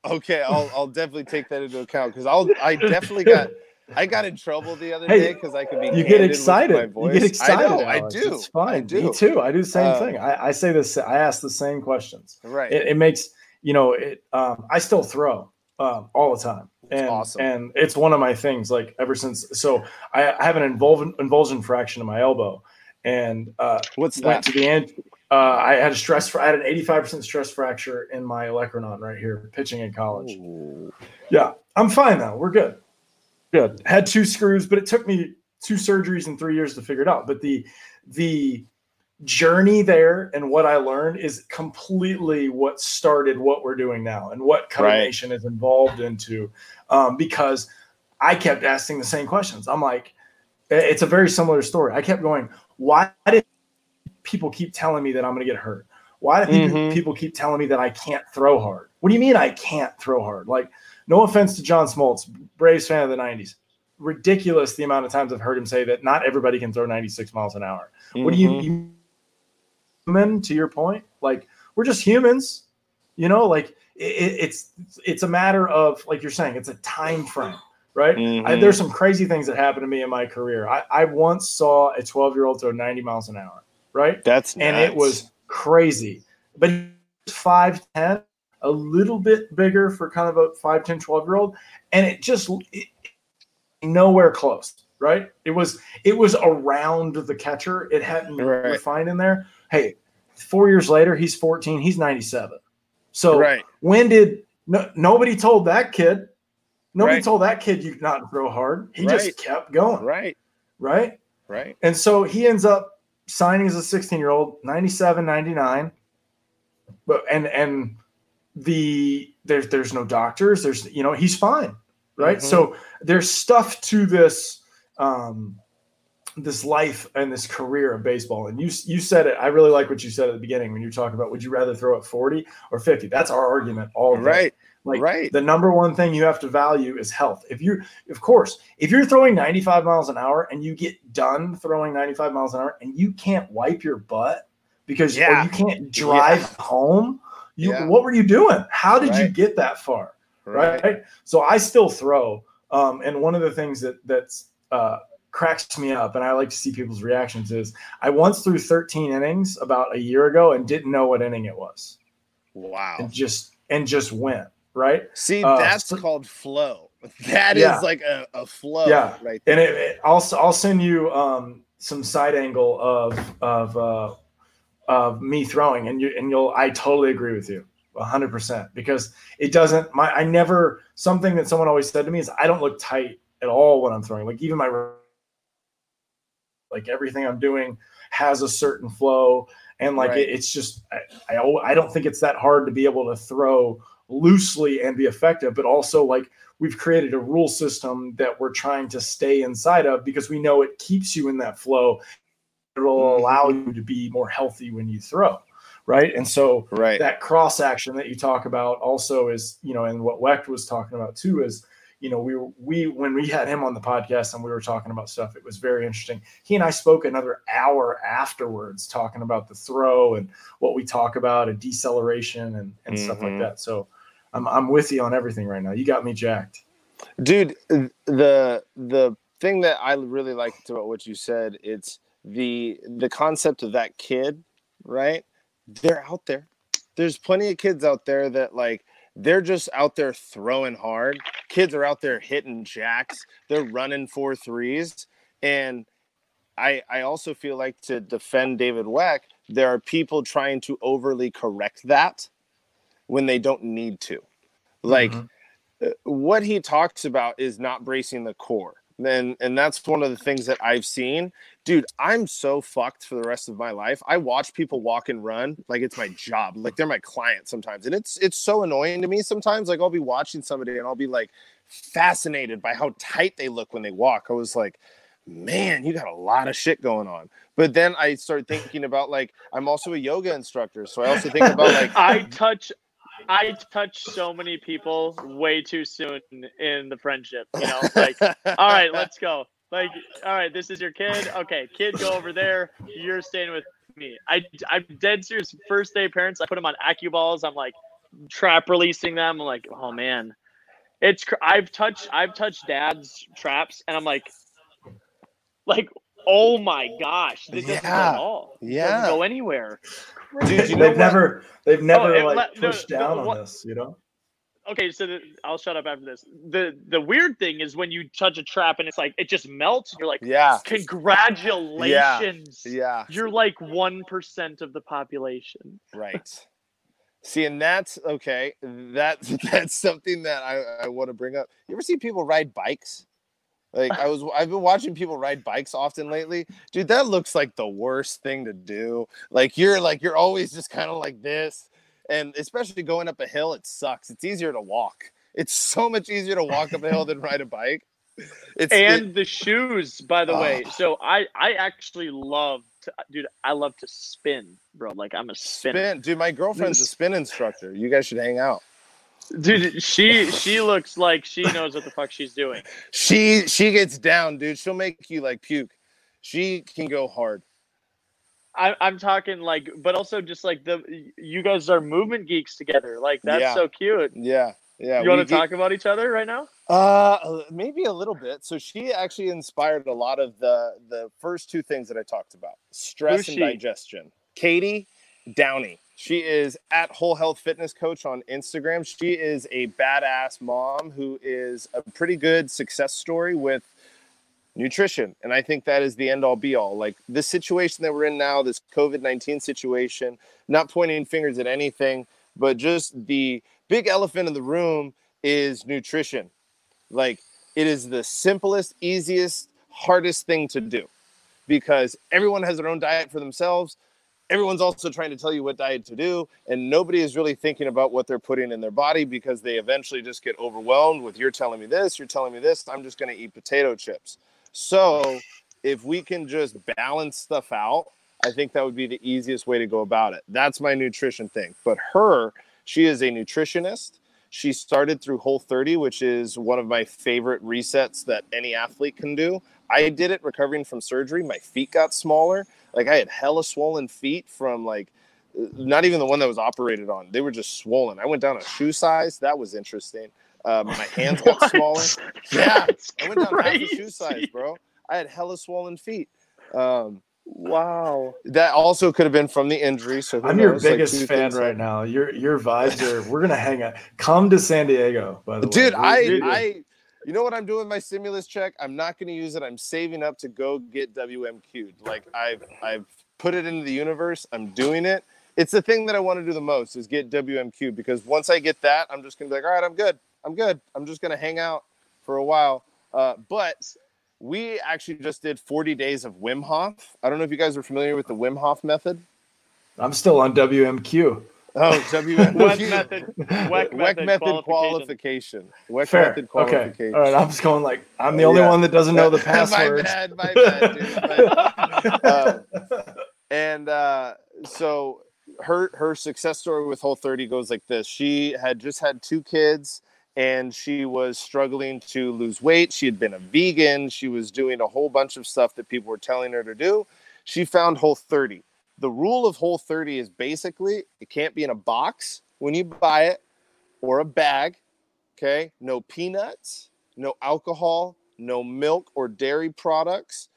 okay, I'll I'll definitely take that into account because I'll I definitely got I got in trouble the other hey, day because I could be. You get excited. You get excited. I, know, I do. It's fine. I Do. Me too. I do the same um, thing. I, I, say this. I ask the same questions. Right. It, it makes you know. It. Um, I still throw um, all the time. and, awesome. and it's one of my things. Like ever since, so I, I have an invulsion, invulsion fraction in my elbow, and uh, what's that? To the end, uh, I had a stress. I had an eighty-five percent stress fracture in my olecranon right here, pitching in college. Ooh. Yeah, I'm fine now. We're good good. Had two screws, but it took me two surgeries and three years to figure it out. But the the journey there and what I learned is completely what started what we're doing now and what Nation right. is involved into. Um, because I kept asking the same questions. I'm like, it's a very similar story. I kept going, why did people keep telling me that I'm going to get hurt? Why do mm-hmm. people keep telling me that I can't throw hard? What do you mean I can't throw hard? Like, no offense to John Smoltz, Braves fan of the 90s. Ridiculous the amount of times I've heard him say that not everybody can throw 96 miles an hour. Mm-hmm. What do you, mm-hmm. you human to your point? Like we're just humans, you know, like it, it's it's a matter of like you're saying, it's a time frame, right? Mm-hmm. I, there's some crazy things that happened to me in my career. I, I once saw a 12 year old throw 90 miles an hour, right? That's and nuts. it was crazy. But five ten a little bit bigger for kind of a 5, 10, 12 year old. And it just it, nowhere close, right? It was it was around the catcher. It hadn't right. refined in there. Hey, four years later, he's 14, he's 97. So right. when did no, nobody told that kid? Nobody right. told that kid you not throw hard. He right. just kept going. Right. Right. Right. And so he ends up signing as a 16 year old, 97, 99. But and and the there's there's no doctors. There's you know he's fine, right? Mhm. So there's stuff to this um this life and this career of baseball. And you you said it. I really like what you said at the beginning when you talk about would you rather throw at 40 or 50? That's our argument all day. Right. Like right. the number one thing you have to value is health. If you, of course, if you're throwing 95 miles an hour and you get done throwing 95 miles an hour and you can't wipe your butt because Yeah. you can't drive home, you Yeah. what were you doing? How did you get that far? right. Right. So I still throw. Um, and one of the things that that's uh, cracks me up, and I like to see people's reactions, is I once threw 13 innings about a year ago and didn't know what inning it was, Wow. and just and just went right. See, Uh, that's so- called flow. That is Yeah. like a, a flow Yeah. right and it, it- I'll I'll send you um, some side angle of of uh, of me throwing, and you and you'll I totally agree with you, hundred percent, because it doesn't. My I never something that someone always said to me is I don't look tight at all when I'm throwing. Like even my like everything I'm doing has a certain flow, and like Right. it, it's just I, I I don't think it's that hard to be able to throw loosely and be effective, but also like we've created a rule system that we're trying to stay inside of because we know it keeps you in that flow. It'll allow you to be more healthy when you throw, right? And so Right. that cross action that you talk about also is, you know, and what Weck was talking about too is, you know, we we when we had him on the podcast and we were talking about stuff, it was very interesting. He and I spoke another hour afterwards talking about the throw and what we talk about and deceleration and, and stuff like Mhm. that. So I'm I'm with you on everything right now. You got me jacked. dude the the thing that i really liked about what you said it's the the concept of that kid right they're out there there's plenty of kids out there that like they're just out there throwing hard kids are out there hitting jacks they're running four threes and i i also feel like to defend david weck there are people trying to overly correct that when they don't need to like Mhm. uh, what he talks about is not bracing the core. And and that's one of the things that I've seen. Dude, I'm so fucked for the rest of my life. I watch people walk and run like it's my job. Like they're my client sometimes. And it's it's so annoying to me sometimes. Like I'll be watching somebody and I'll be like fascinated by how tight they look when they walk. I was like, man, you got a lot of shit going on. But then I start thinking about like I'm also a yoga instructor. So I also think about like I touch I touch so many people way too soon in the friendship. You know, like all right, let's go. Like, all right, this is your kid. Okay, kid, go over there. You're staying with me. I, I'm dead serious. First day parents, I put them on AcuBalls. I'm like trap releasing them. I'm like, oh man, it's. cr- I've touched. I've touched dad's traps, and I'm like, like, oh my gosh, this doesn't go Yeah. at all. Yeah. doesn't go anywhere. Dude, you know they've what? never they've oh, never it like let- pushed no, down on what- this, you know? Okay, so the, I'll shut up after this. The the weird thing is when you touch a trap and it's like it just melts. You're like, Yeah. congratulations. Yeah. You're like one percent of the population. Right. See, and that's okay. That's that's something that I, I want to bring up. You ever see people ride bikes? Like I was, I've been watching people ride bikes often lately. Dude, that looks like the worst thing to do. Like you're like you're always just kind of like this, and especially going up a hill, it sucks. It's easier to walk. It's so much easier to walk up a hill than ride a bike. It's And it- the shoes, by the way. Oh. So I I actually love to, dude. I love to spin, bro. Like I'm a spinner. spin, dude. My girlfriend's a spin instructor. You guys should hang out. Dude, she she looks like she knows what the fuck she's doing. She she gets down, dude. She'll make you like puke. She can go hard. I, I'm talking like, but also just like the you guys are movement geeks together. Like that's Yeah. so cute. Yeah, yeah. you want to talk about each other right now? Uh, maybe a little bit. So she actually inspired a lot of the the first two things that I talked about: stress and digestion. Katie Downey. She is at Whole Health Fitness Coach on Instagram. She is a badass mom who is a pretty good success story with nutrition. And I think that is the end all be all. Like this situation that we're in now, this COVID 19 situation, not pointing fingers at anything, but just the big elephant in the room is nutrition. Like it is the simplest, easiest, hardest thing to do because everyone has their own diet for themselves. Everyone's also trying to tell you what diet to do, and nobody is really thinking about what they're putting in their body because they eventually just get overwhelmed with you're telling me this, you're telling me this, I'm just going to eat potato chips. So, if we can just balance stuff out, I think that would be the easiest way to go about it. That's my nutrition thing. But her, she is a nutritionist. She started through Whole 30, which is one of my favorite resets that any athlete can do. I did it recovering from surgery. My feet got smaller. Like I had hella swollen feet from like not even the one that was operated on. They were just swollen. I went down a shoe size. That was interesting. Um, my hands got smaller. Yeah, I went down half a shoe size, bro. I had hella swollen feet. Um, Wow. that also could have been from the injury. So I'm your knows? Like, biggest two fan things right now. Your your vibes are. We're gonna hang out. Come to San Diego, by the way, dude i we- i you know what i'm doing my stimulus check i'm not going to use it i'm saving up to go get wmq'd like i've i've put it into the universe i'm doing it it's the thing that i want to do the most is get wmq because once i get that i'm just going to be like all right i'm good i'm good i'm just going to hang out for a while uh, but we actually just did 40 days of wim hof i don't know if you guys are familiar with the wim hof method I'm still on WMQ. oh wmq Weck method. Weck Weck method, method qualification. qualification. Weck Fair. method Okay. All right. I'm just going like I'm the only Yeah. one that doesn't know the passwords. my bad, my bad, dude. But, uh, and uh, so her her success story with Whole 30 goes like this. She had just had two kids and she was struggling to lose weight. She had been a vegan. She was doing a whole bunch of stuff that people were telling her to do. She found Whole 30. The rule of Whole 30 is basically it can't be in a box when you buy it or a bag. Okay. No peanuts, no alcohol, no milk or dairy products.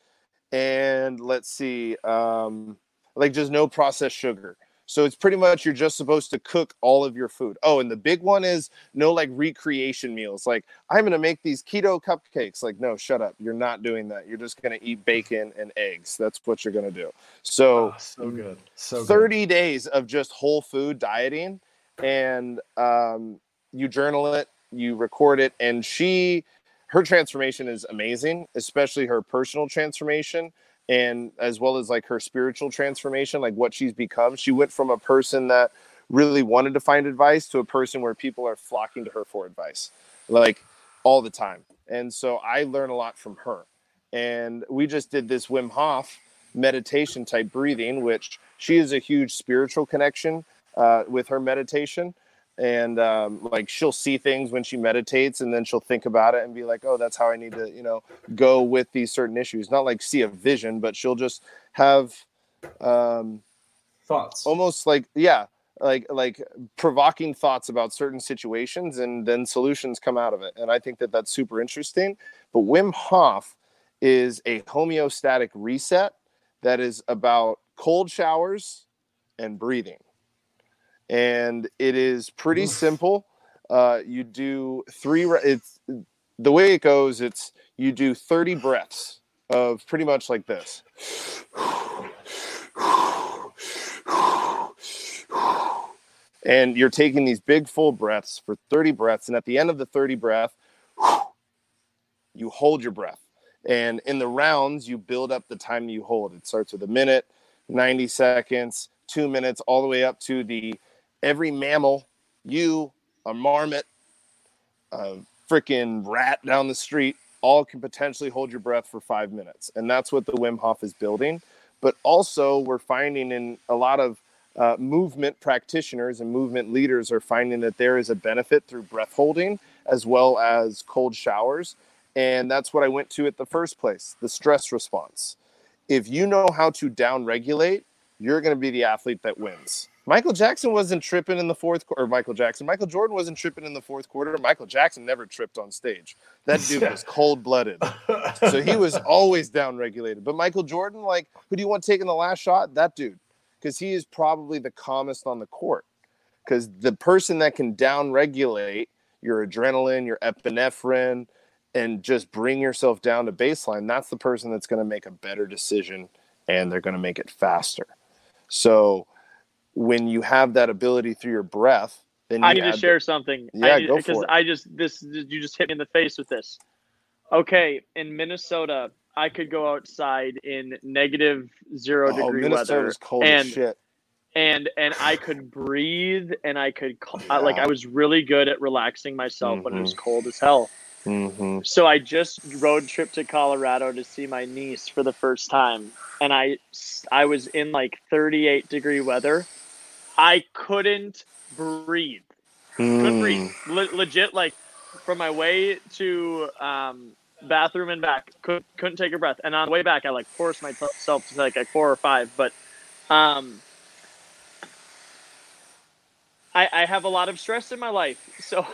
And let's see, um, like just no processed sugar. So it's pretty much you're just supposed to cook all of your food. Oh, and the big one is no like recreation meals. Like I'm gonna make these keto cupcakes. Like no, shut up. You're not doing that. You're just gonna eat bacon and eggs. That's what you're gonna do. So Oh, so good. So good. 30 days of just whole food dieting and um, you journal it you record it and she her transformation is amazing especially her personal transformation and as well as like her spiritual transformation like what she's become she went from a person that really wanted to find advice to a person where people are flocking to her for advice like all the time and so i learn a lot from her and we just did this wim hof meditation type breathing, which she is a huge spiritual connection uh, with her meditation. And um, like she'll see things when she meditates, and then she'll think about it and be like, "Oh, that's how I need to, you know, go with these certain issues." Not like see a vision, but she'll just have um, Thoughts. almost like yeah, like like provoking thoughts about certain situations, and then solutions come out of it. And I think that that's super interesting. But Wim Hof is a homeostatic reset that is about cold showers and breathing. And it is pretty Oof. simple. Uh, you do three, it's the way it goes, it's you do 30 breaths of pretty much like this. And you're taking these big full breaths for 30 breaths. And at the end of the 30 breath, you hold your breath. And in the rounds, you build up the time you hold. It starts with a minute, 90 seconds, two minutes, all the way up to the every mammal, you, a marmot, a freaking rat down the street, all can potentially hold your breath for five minutes. And that's what the Wim Hof is building. But also, we're finding in a lot of uh, movement practitioners and movement leaders are finding that there is a benefit through breath holding as well as cold showers. And that's what I went to at the first place the stress response. If you know how to down regulate, you're going to be the athlete that wins. Michael Jackson wasn't tripping in the fourth quarter. Michael Jackson. Michael Jordan wasn't tripping in the fourth quarter. Michael Jackson never tripped on stage. That dude was cold blooded. So he was always down regulated. But Michael Jordan, like, who do you want taking the last shot? That dude. Because he is probably the calmest on the court. Because the person that can down regulate your adrenaline, your epinephrine, and just bring yourself down to baseline, that's the person that's going to make a better decision and they're going to make it faster. So when you have that ability through your breath, then you I need to share something. Yeah, I need, go because for it. I just this you just hit me in the face with this. Okay, in Minnesota, I could go outside in negative zero Oh, degree weather Minnesota's cold and as shit. and and I could breathe and I could I- like I was really good at relaxing myself when it was cold as hell. Mm-hmm. So I just road trip to Colorado to see my niece for the first time, and I I was in like 38 degree weather. I couldn't breathe. Couldn't breathe. Le- legit, like from my way to um, bathroom and back, could, couldn't take a breath. And on the way back, I like forced myself to like like four or five. But um, I I have a lot of stress in my life, so.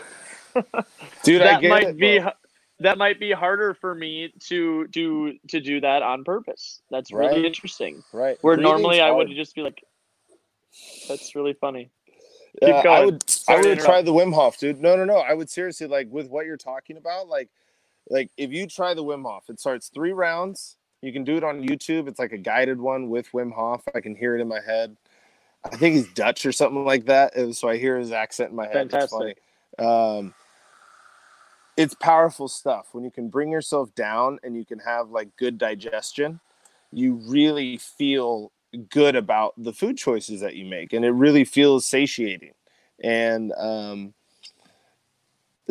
Dude, I that might it, be bro. that might be harder for me to to to do that on purpose. That's really Right. interesting. right. Where Breathing's normally I would just be like, "That's really funny." Yeah, I would Sorry I would try the Wim Hof, dude. No, no, no. I would seriously like with what you're talking about, like like if you try the Wim Hof, it starts three rounds. You can do it on YouTube. It's like a guided one with Wim Hof. I can hear it in my head. I think he's Dutch or something like that. and So I hear his accent in my head. It's funny. Fantastic. Um, it's powerful stuff when you can bring yourself down and you can have like good digestion. You really feel good about the food choices that you make, and it really feels satiating. And um,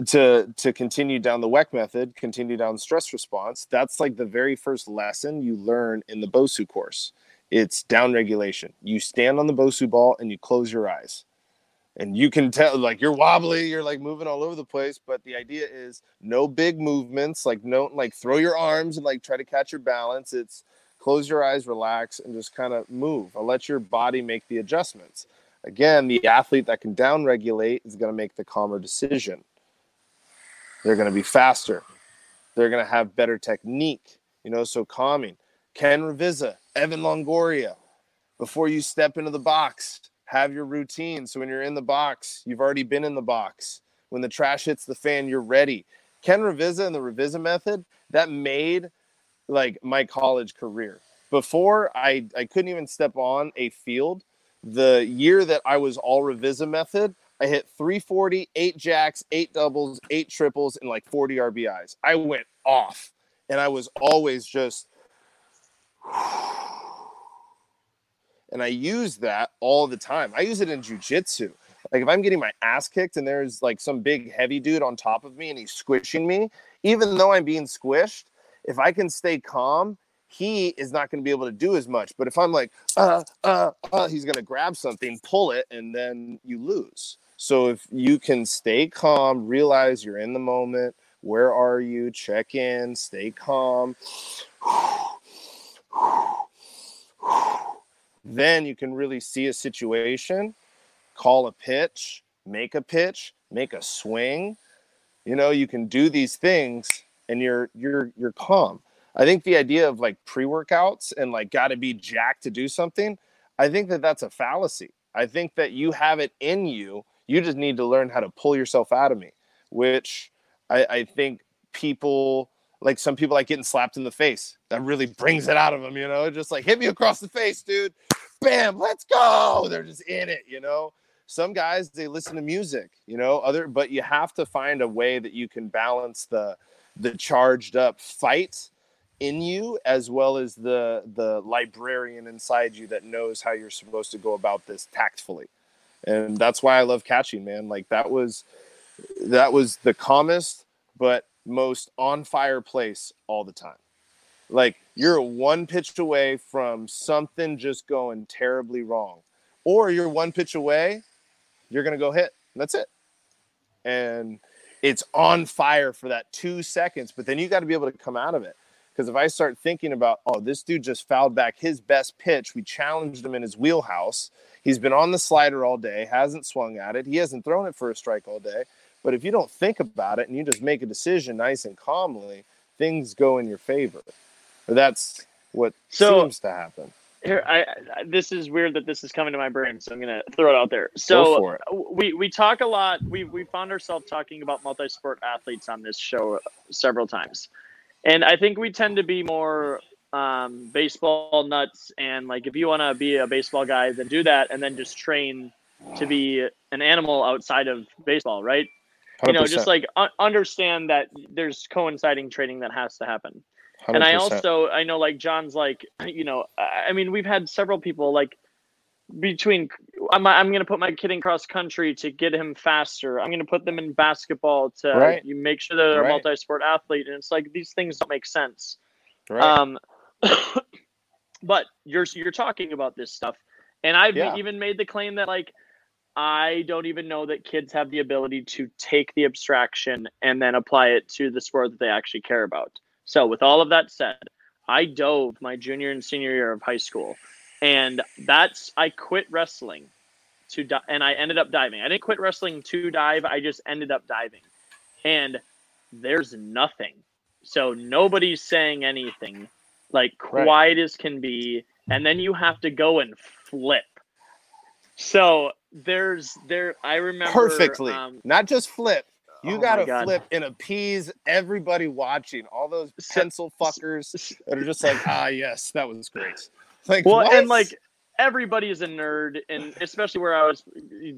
to to continue down the Weck method, continue down stress response. That's like the very first lesson you learn in the BOSU course. It's down regulation. You stand on the BOSU ball and you close your eyes. And you can tell like you're wobbly, you're like moving all over the place, but the idea is no big movements, like no like throw your arms and like try to catch your balance. It's close your eyes, relax, and just kind of move. I'll let your body make the adjustments. Again, the athlete that can down regulate is going to make the calmer decision. They're going to be faster. They're going to have better technique, you know, so calming. Ken Ravizza, Evan Longoria, before you step into the box, have your routine. So when you're in the box, you've already been in the box. When the trash hits the fan, you're ready. Ken Ravizza and the Ravizza method, that made like my college career. Before I, I couldn't even step on a field. The year that I was all Ravizza method, I hit 340, eight jacks, eight doubles, eight triples, and like 40 RBIs. I went off. And I was always just and I use that all the time. I use it in jujitsu. Like if I'm getting my ass kicked and there's like some big heavy dude on top of me and he's squishing me, even though I'm being squished, if I can stay calm, he is not going to be able to do as much. But if I'm like, uh, uh, uh, he's going to grab something, pull it, and then you lose. So if you can stay calm, realize you're in the moment, where are you? Check in, stay calm. Then you can really see a situation, call a pitch, make a pitch, make a swing. You know, you can do these things and you're you're you're calm. I think the idea of like pre-workouts and like got to be jacked to do something, I think that that's a fallacy. I think that you have it in you. You just need to learn how to pull yourself out of me, which I, I think people like some people like getting slapped in the face. That really brings it out of them, you know, just like hit me across the face, dude. Bam, let's go. They're just in it, you know. Some guys they listen to music, you know, other but you have to find a way that you can balance the the charged up fight in you as well as the the librarian inside you that knows how you're supposed to go about this tactfully. And that's why I love catching, man. Like that was that was the calmest but most on fire place all the time. Like you're one pitch away from something just going terribly wrong, or you're one pitch away, you're gonna go hit. That's it. And it's on fire for that two seconds, but then you got to be able to come out of it. Because if I start thinking about, oh, this dude just fouled back his best pitch, we challenged him in his wheelhouse. He's been on the slider all day, hasn't swung at it, he hasn't thrown it for a strike all day. But if you don't think about it and you just make a decision nice and calmly, things go in your favor. Or that's what So- seems to happen. Here, I, I this is weird that this is coming to my brain, so I'm gonna throw it out there. So we we talk a lot. We we found ourselves talking about multi-sport athletes on this show several times, and I think we tend to be more um, baseball nuts. And like, if you want to be a baseball guy, then do that, and then just train to be an animal outside of baseball, right? You know, just like un- understand that there's coinciding training that has to happen. 100%. And I also I know like John's like you know I mean we've had several people like between I'm I'm gonna put my kid in cross country to get him faster. I'm gonna put them in basketball to Right. you make sure that they're a multi-sport athlete, and it's like these things don't make sense. right. Um, but you're you're talking about this stuff, and I've Yeah. even made the claim that like I don't even know that kids have the ability to take the abstraction and then apply it to the sport that they actually care about. So with all of that said, I dove my junior and senior year of high school, and that's I quit wrestling to di- and I ended up diving. I didn't quit wrestling to dive. I just ended up diving, and there's nothing. So nobody's saying anything, like Right. quiet as can be, and then you have to go and flip. So there's there. I remember Perfectly. Um, Not just flip. You Oh gotta flip and appease everybody watching. All those pencil fuckers that are just like, ah, yes, that was great. Like, well what? and like everybody is a nerd and especially where i was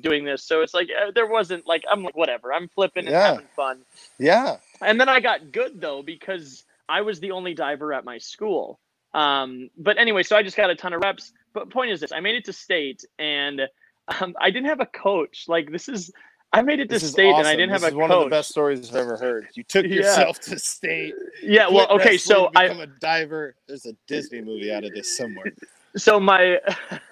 doing this so it's like uh, there wasn't like i'm like whatever i'm flipping and Yeah. having fun yeah, and then i got good though because i was the only diver at my school um but anyway so i just got a ton of reps but point is this i made it to state and um, i didn't have a coach like this is i made it to state awesome. and i didn't this have is a one coach of the best stories I've ever heard. You took Yeah. yourself to state. yeah well okay so i become a diver. There's a Disney movie out of this somewhere. so my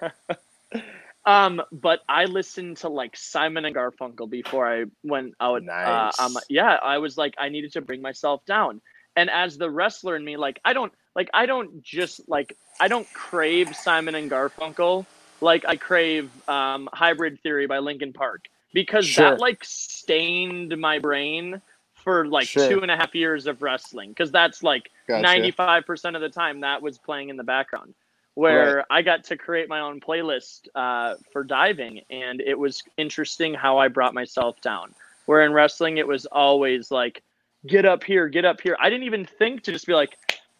um but i listened to like simon and garfunkel before i went out Nice. uh, um yeah i was like i needed to bring myself down and as the wrestler in me like i don't like i don't just like i don't crave simon and garfunkel like i crave um hybrid theory by linkin park because Sure. that like stained my brain for like Sure. two and a half years of wrestling because that's like Gotcha. 95% of the time that was playing in the background where i got to create my own playlist uh, for diving and it was interesting how i brought myself down where in wrestling it was always like get up here get up here i didn't even think to just be like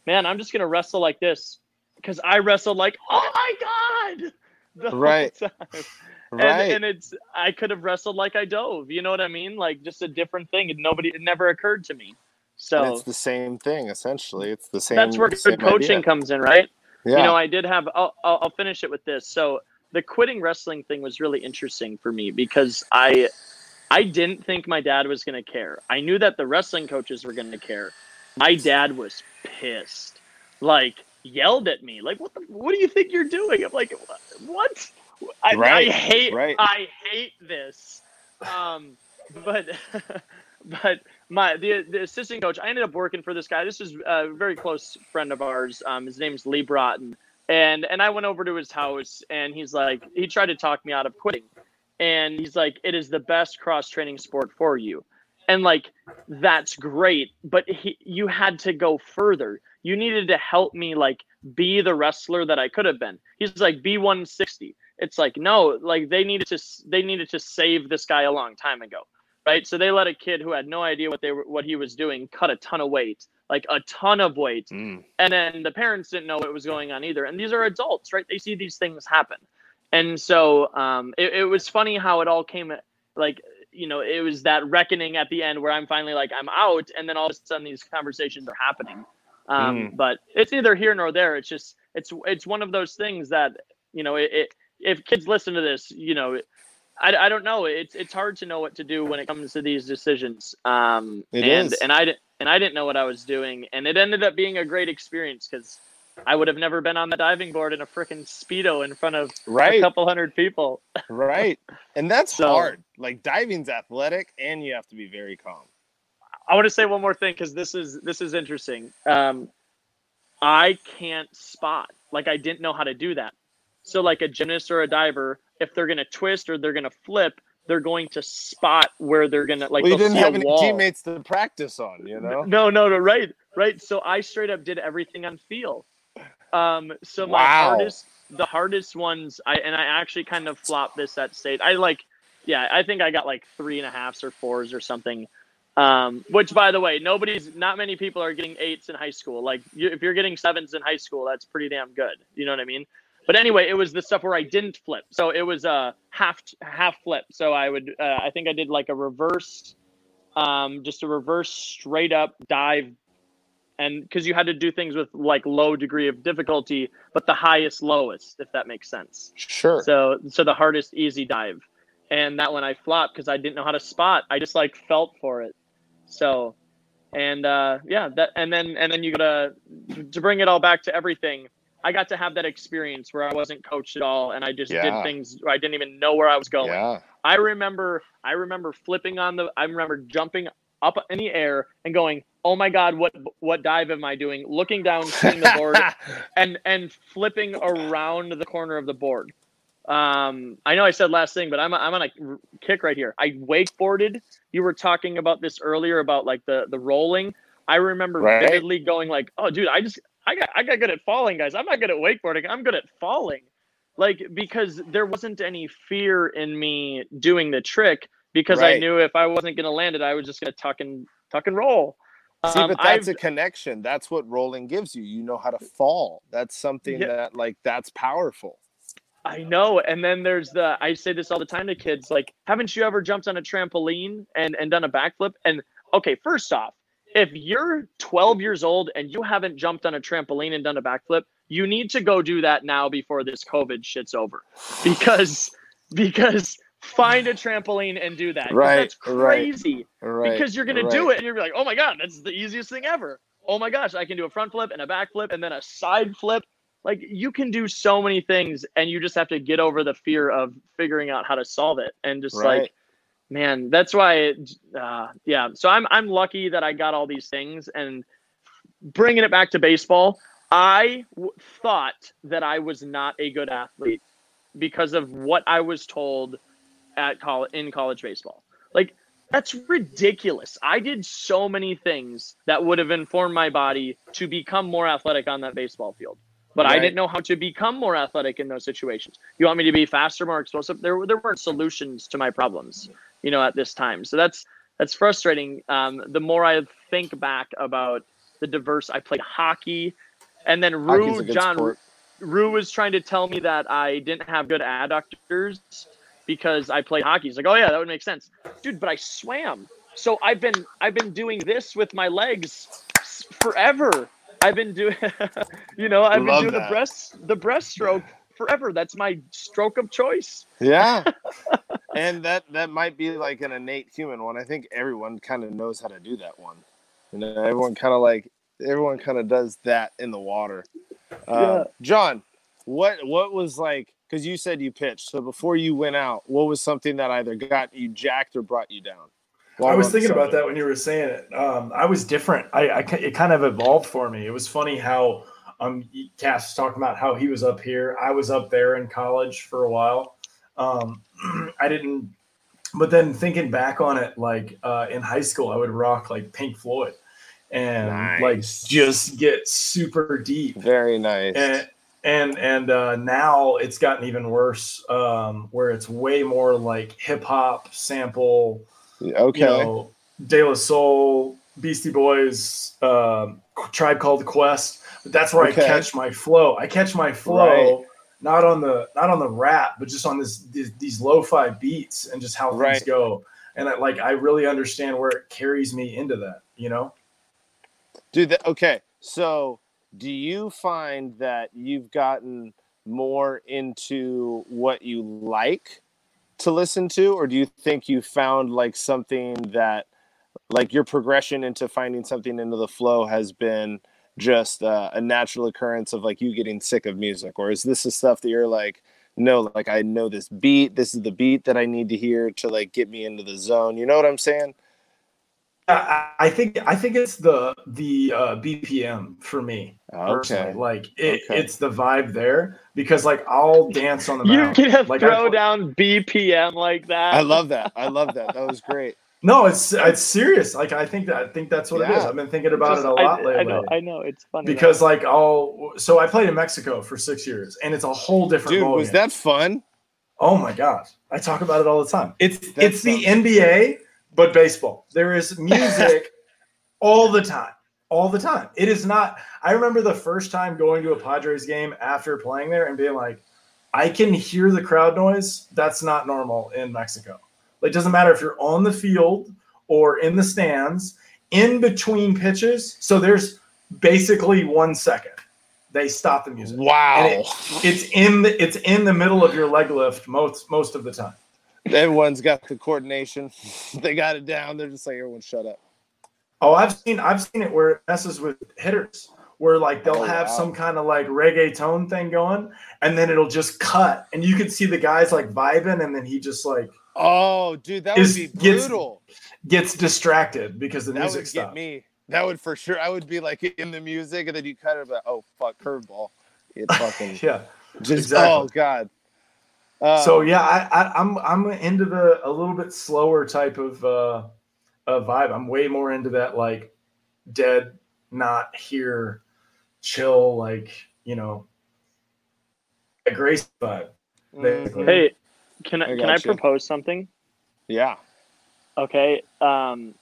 man i'm just gonna wrestle like this because i wrestled like oh my god the Right. Right. and, and it's I could have wrestled like I dove. You know what I mean? Like just a different thing. And nobody it never occurred to me. And So it's the same thing essentially. It's the same. that's where good coaching idea. comes in, right? Yeah. You know, I did have. I'll, I'll I'll finish it with this. So the quitting wrestling thing was really interesting for me because I I didn't think my dad was going to care. I knew that the wrestling coaches were going to care. My dad was pissed, like yelled at me, like "What the? What do you think you're doing?" I'm like, "What?" I, I hate. right. I hate this. Um, but but my the the assistant coach, I ended up working for this guy. This is a very close friend of ours. Um, his name's Lee Broughton, and and I went over to his house, and he's like, he tried to talk me out of quitting, and he's like, it is the best cross training sport for you, and like that's great, but he, you had to go further. You needed to help me like be the wrestler that I could have been. He's like B one sixty. It's like no, like they needed to they needed to save this guy a long time ago right? So they let a kid who had no idea what they were, what he was doing, cut a ton of weight, like a ton of weight, Mm. and then the parents didn't know what was going on either. And these are adults, right? They see these things happen, and so um, it, it was funny how it all came, like you know, it was that reckoning at the end where I'm finally like I'm out, and then all of a sudden these conversations are happening. Um, Mm. But it's neither here nor there. It's just it's it's one of those things that you know it, it if kids listen to this, you know, I, I don't know. It's it's hard to know what to do when it comes to these decisions. Um, It and is. and I didn't and I didn't know what I was doing, and it ended up being a great experience because I would have never been on the diving board in a freaking speedo in front of right. a couple hundred people. Right. And that's So- hard. Like diving's athletic and you have to be very calm. I want to say one more thing because this is this is interesting. Um, I can't spot. Like I didn't know how to do that. So like a gymnast or a diver, if they're gonna twist or they're gonna flip, they're going to spot where they're gonna like. well, you didn't have any wall. teammates to practice on, you know? No, no, no, right, right. So I straight up did everything on feel. Um, so my Wow. hardest, the hardest ones, I and I actually kind of flopped this at state. I like, yeah, I think I got like three and a halfs or fours or something. Um, which by the way, nobody's, not many people are getting eights in high school. Like you, if you're getting sevens in high school, that's pretty damn good. You know what I mean? But anyway, it was the stuff where I didn't flip. So it was a half half flip. So I would, uh, I think I did like a reverse um, just a reverse straight up dive and because you had to do things with like low degree of difficulty, but the highest lowest, if that makes sense. Sure. So so the hardest easy dive, and that one I flopped because I didn't know how to spot. I just like felt for it. So, and uh, yeah, that and then and then you gotta to bring it all back to everything. I got to have that experience where I wasn't coached at all, and I just Yeah. did things I didn't even know where I was going. yeah. I remember I remember flipping on the I remember jumping up in the air and going, "Oh my god, what what dive am I doing?" Looking down, seeing the board and and flipping around the corner of the board. Um, I know I said last thing, but I'm I'm on a kick right here. I wakeboarded. You were talking about this earlier about like the the rolling. I remember Right. vividly going like, "Oh, dude, I just I got I got good at falling, guys. I'm not good at wakeboarding. I'm good at falling." Like because there wasn't any fear in me doing the trick because I knew if I wasn't going to land it, I was just going to tuck and tuck and roll. See, Um, but that's I've- a connection. That's what rolling gives you. You know how to fall. That's something Yeah. that like that's powerful. I know. And then there's the I say this all the time to kids, like, haven't you ever jumped on a trampoline and, and done a backflip? And okay, first off, if you're 12 years old and you haven't jumped on a trampoline and done a backflip, you need to go do that now before this COVID shit's over. Because because find a trampoline and do that. Right, That's crazy. Right. because you're gonna do it and you're like, oh my god, that's the easiest thing ever. Oh my gosh, I can do a front flip and a back flip and then a side flip. Like you can do so many things, and you just have to get over the fear of figuring out how to solve it. And just Right. like, man, that's why. It, uh, yeah. So I'm I'm lucky that I got all these things, and bringing it back to baseball, I w- thought that I was not a good athlete because of what I was told at college in college baseball. Like that's ridiculous. I did so many things that would have informed my body to become more athletic on that baseball field. But I didn't know how to become more athletic in those situations. You want me to be faster, more explosive? There, there weren't solutions to my problems, you know, at this time. So that's that's frustrating. Um, the more I think back about the diverse, I played hockey, and then Rue John sport. Rue was trying to tell me that I didn't have good adductors because I played hockey. He's like, "Oh yeah, that would make sense, dude." But I swam, so I've been I've been doing this with my legs forever. I've been doing, you know, I've Love been doing that. the breast the breaststroke forever. That's my stroke of choice. Yeah. and that that might be like an innate human one. I think everyone kind of knows how to do that one. You know, everyone kind of like everyone kind of does that in the water. Um, Yeah. John, what what was like? Because you said you pitched. So before you went out, what was something that either got you jacked or brought you down? I was we're on the thinking about that when you were saying it. Um, I was different. I, I it kind of evolved for me. It was funny how um Cass was talking about how he was up here. I was up there in college for a while. Um, I didn't, but then thinking back on it, like uh, in high school, I would rock like Pink Floyd and like just get super deep Very nice. and and and uh, now it's gotten even worse um, where it's way more like hip hop sample okay. you know, De La Soul, Beastie Boys, um, Tribe Called Quest. But that's where Okay. I catch my flow. I catch my flow not on the not on the rap, but just on this these, these lo-fi beats and just how Right. things go. And I, like I really understand where it carries me into that. You know, Dude, that, okay. So, do you find that you've gotten more into what you like to listen to, or do you think you found like something that, like your progression into finding something into the flow has been just uh, a natural occurrence of like you getting sick of music, or is this the stuff that you're like, no, like I know this beat, this is the beat that I need to hear to like get me into the zone. You know what I'm saying? I, think I think it's the the uh, BPM for me. personally. Okay. Like it, Okay. it's the vibe there because like I'll dance on the You can Like, throw I- down BPM like that. I love that. I love that. That was great. No, it's it's serious. Like I think that I think that's what it is. I've been thinking about Just- it a lot I, lately. know, I know, it's funny though. because like I'll so I played in Mexico for six years and it's a whole different Dude, ballgame. was that fun? oh my gosh, I talk about it all the time it's That it's the sounds- NBA but baseball there is music all the time all the time it is not I remember the first time going to a Padres game after playing there and being like I can hear the crowd noise that's not normal in Mexico like it doesn't matter if you're on the field or in the stands in between pitches so there's basically one second. They stop the music. Wow. It- it's in the it's in the middle of your leg lift most most of the time. Everyone's got the coordination. they got it down. They're just like, everyone shut up. Oh, I've seen I've seen it where it messes with hitters, where like they'll Oh, have wow. some kind of like reggae tone thing going, and then it'll just cut, and you can see the guys like vibing, and then he just like Oh, dude, that Is- would be gets- brutal. gets distracted because the that music would stops. get me. That would for sure. I would be like in the music, and then you cut it. But oh fuck, curveball. It fucking Yeah. just. exactly. Oh god. Uh, so yeah, I, I I'm I'm into the a little bit slower type of uh, uh vibe. I'm way more into that like dead, not here, chill, like you know, a grace vibe. basically. mhm. Hey, can I, I can I gotcha. propose something? yeah. Okay. Um,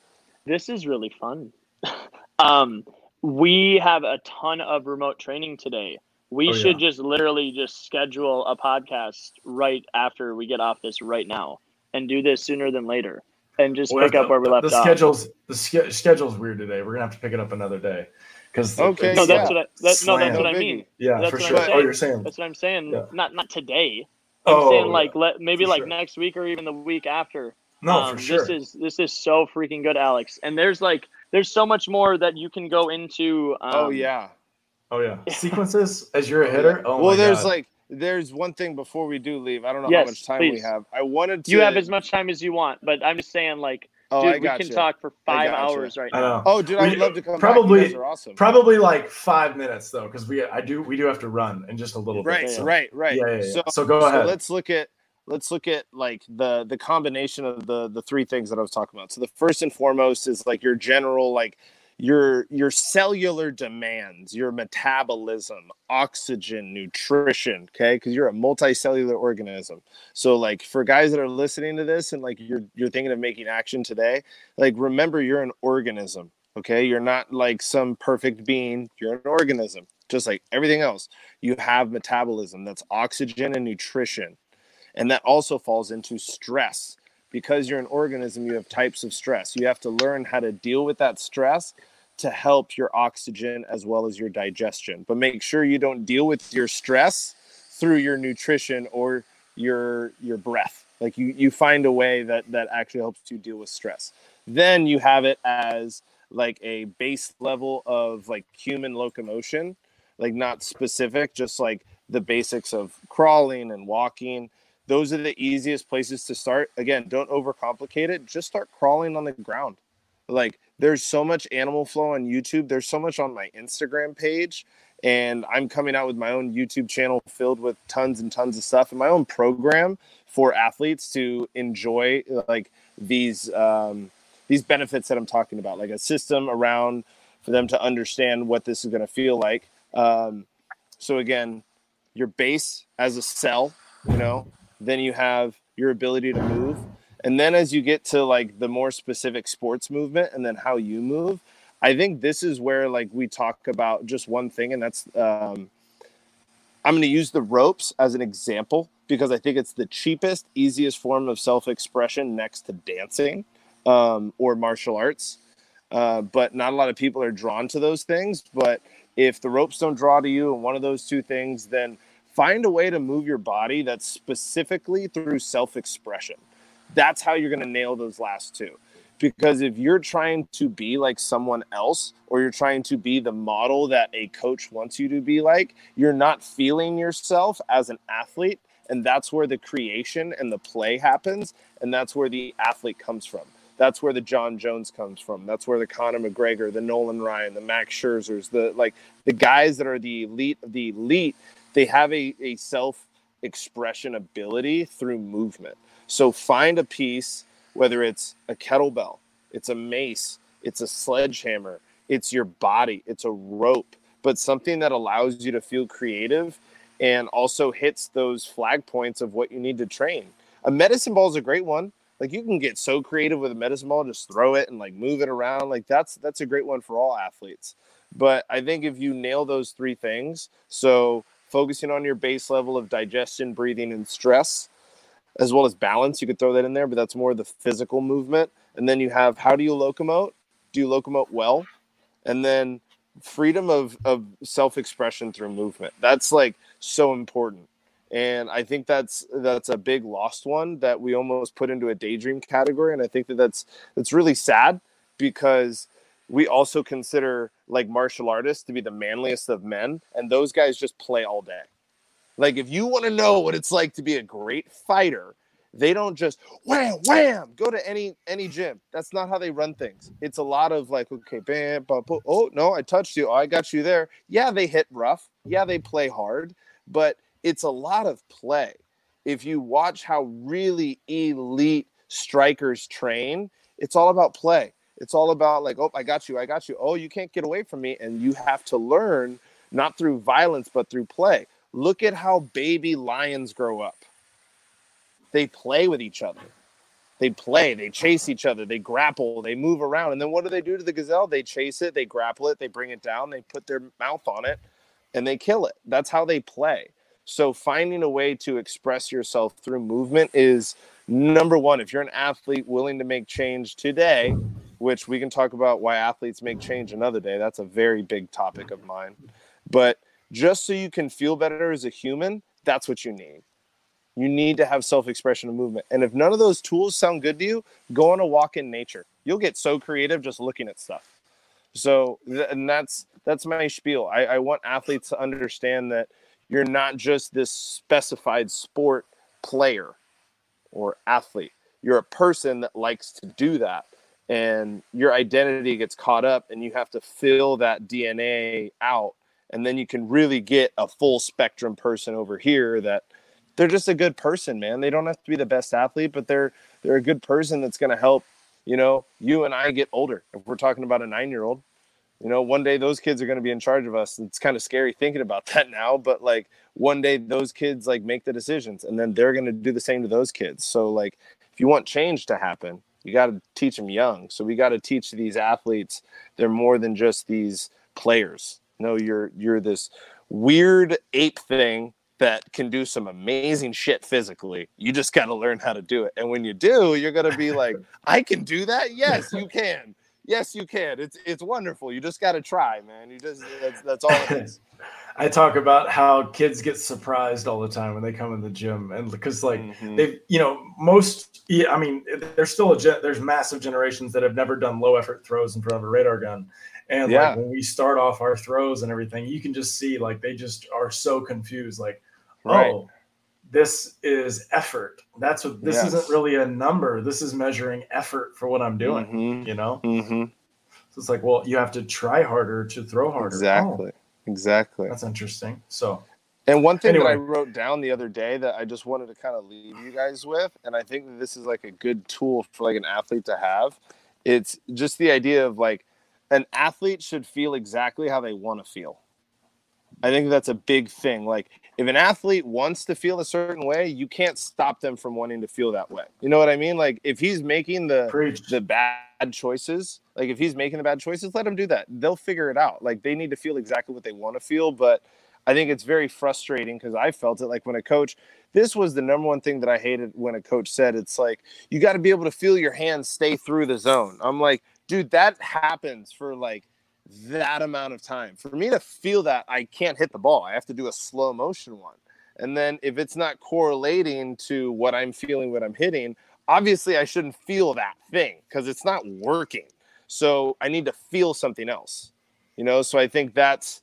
this is really fun. um, we have a ton of remote training today. We Oh, should yeah. just literally just schedule a podcast right after we get off this right now and do this sooner than later and just Well, pick up where we left the off. schedule's the sch- schedule's weird today. We're gonna have to pick it up another day because Okay, No, that's yeah. what I, that, no, that's what I mean. yeah that's for what I'm sure. Oh, saying. you're saying That's what I'm saying. Yeah. Not not today. I'm oh saying yeah. like let maybe For like sure. next week or even the week after. no Um, for sure. This is this is so freaking good, Alex. And there's like there's so much more that you can go into. Um, oh yeah. oh yeah, sequences as you're a hitter. Oh well, my there's God. like there's one thing before we do leave. I don't know Yes, how much time we have. I wanted to. You have as much time as you want, but I'm just saying, like, Oh, dude, I we can you. talk for five gotcha. hours right now. Oh, dude, I would love to come. probably- back. You guys are awesome. Probably like five minutes though, because we I do we do have to run in just a little right, bit. so- right, right. Yeah, yeah, yeah. So, So, go so ahead. let's look at let's look at like the the combination of the the three things that I was talking about. So the first and foremost is like your general like your your cellular demands, your metabolism, oxygen, nutrition, okay? Because you're a multicellular organism. So like for guys that are listening to this and like you're you're thinking of making action today, like remember you're an organism, okay? You're not like some perfect being, you're an organism, just like everything else you have metabolism that's oxygen and nutrition and that also falls into stress because you're an organism you have types of stress you have to learn how to deal with that stress to help your oxygen as well as your digestion but make sure you don't deal with your stress through your nutrition or your your breath like you you find a way that that actually helps you deal with stress then you have it as like a base level of like human locomotion like not specific, just like the basics of crawling and walking. Those are the easiest places to start. Again, don't overcomplicate it. Just start crawling on the ground. Like there's so much animal flow on YouTube. There's so much on my Instagram page. And I'm coming out with my own YouTube channel filled with tons and tons of stuff and my own program for athletes to enjoy like these um, these benefits that I'm talking about, like a system around for them to understand what this is going to feel like. Um, so again, your base as a cell, you know, then you have your ability to move, and then as you get to like the more specific sports movement, and then how you move, I think this is where like we talk about just one thing, and that's um, I'm going to use the ropes as an example because I think it's the cheapest, easiest form of self-expression next to dancing um, or martial arts. Uh, but not a lot of people are drawn to those things. But if the ropes don't draw to you and one of those two things, then find a way to move your body that's specifically through self-expression. That's how you're going to nail those last two. Because if you're trying to be like someone else or you're trying to be the model that a coach wants you to be like, you're not feeling yourself as an athlete. And that's where the creation and the play happens. And that's where the athlete comes from. That's where the Jon Jones comes from. That's where the Conor McGregor, the Nolan Ryan, the Max Scherzers, the like the guys that are the elite of the elite, they have a, a self expression ability through movement. So find a piece, whether it's a kettlebell, it's a mace, it's a sledgehammer, it's your body, it's a rope, but something that allows you to feel creative and also hits those flag points of what you need to train. A medicine ball is a great one. Like you can get so creative with a medicine ball, just throw it and like move it around. Like that's that's a great one for all athletes. But I think if you nail those three things, so focusing on your base level of digestion, breathing, and stress, as well as balance, you could throw that in there, but that's more the physical movement. And then you have how do you locomote? Do you locomote well? And then freedom of of self-expression through movement that's like so important and i think that's that's a big lost one that we almost put into a daydream category and i think that that's that's really sad because we also consider like martial artists to be the manliest of men and those guys just play all day like if you want to know what it's like to be a great fighter they don't just wham wham go to any any gym. That's not how they run things. It's a lot of like okay bam, bam, bam oh no i touched you. Oh, i got you there. Yeah they hit rough. Yeah they play hard but it's a lot of play. If you watch how really elite strikers train it's all about play. It's all about like oh i got you i got you. Oh you can't get away from me and you have to learn not through violence but through play look at how baby lions grow up they play with each other. They play, they chase each other, they grapple, they move around. And then what do they do to the gazelle? They chase it, they grapple it, they bring it down, they put their mouth on it, and they kill it. That's how they play. So finding a way to express yourself through movement is number one. If you're an athlete willing to make change today, which we can talk about why athletes make change another day, that's a very big topic of mine. But just so you can feel better as a human, that's what you need. You need to have self expression and movement. And if none of those tools sound good to you, go on a walk in nature. You'll get so creative just looking at stuff. So, and that's that's my spiel. I, I want athletes to understand that you're not just this specified sport player or athlete. You're a person that likes to do that. And your identity gets caught up, and you have to fill that DNA out. And then you can really get a full spectrum person over here that they're just a good person, man. They don't have to be the best athlete, but they're they're a good person that's going to help, you know, you and I get older. If we're talking about a 9-year-old, you know, one day those kids are going to be in charge of us. It's kind of scary thinking about that now, but like one day those kids like make the decisions and then they're going to do the same to those kids. So like if you want change to happen, you got to teach them young. So we got to teach these athletes they're more than just these players. No, you're you're this weird ape thing that can do some amazing shit physically. You just got to learn how to do it. And when you do, you're going to be like, I can do that. Yes, you can. Yes, you can. It's it's wonderful. You just got to try, man. You just that's that's all it is. I talk about how kids get surprised all the time when they come in the gym, and because like mm-hmm. they, you know, most, yeah, I mean, there's still a gen- there's massive generations that have never done low effort throws in front of a radar gun, and yeah. like when we start off our throws and everything, you can just see like they just are so confused, like right. oh, this is effort. That's what this yes. isn't really a number. This is measuring effort for what I'm doing, mm-hmm. you know? Mm-hmm. So it's like, well, you have to try harder to throw harder. Exactly. Oh, exactly. That's interesting. So, and one thing anyway. that I wrote down the other day that I just wanted to kind of leave you guys with, and I think that this is like a good tool for like an athlete to have. It's just the idea of like an athlete should feel exactly how they want to feel. I think that's a big thing. Like if an athlete wants to feel a certain way, you can't stop them from wanting to feel that way. You know what I mean? Like if he's making the Preach. the bad choices, like if he's making the bad choices, let him do that. They'll figure it out. Like they need to feel exactly what they want to feel, but I think it's very frustrating because I felt it like when a coach this was the number one thing that I hated when a coach said it's like you got to be able to feel your hands stay through the zone. I'm like, dude, that happens for like that amount of time. For me to feel that, I can't hit the ball. I have to do a slow motion one. And then if it's not correlating to what I'm feeling, what I'm hitting, obviously I shouldn't feel that thing because it's not working. So I need to feel something else. You know, so I think that's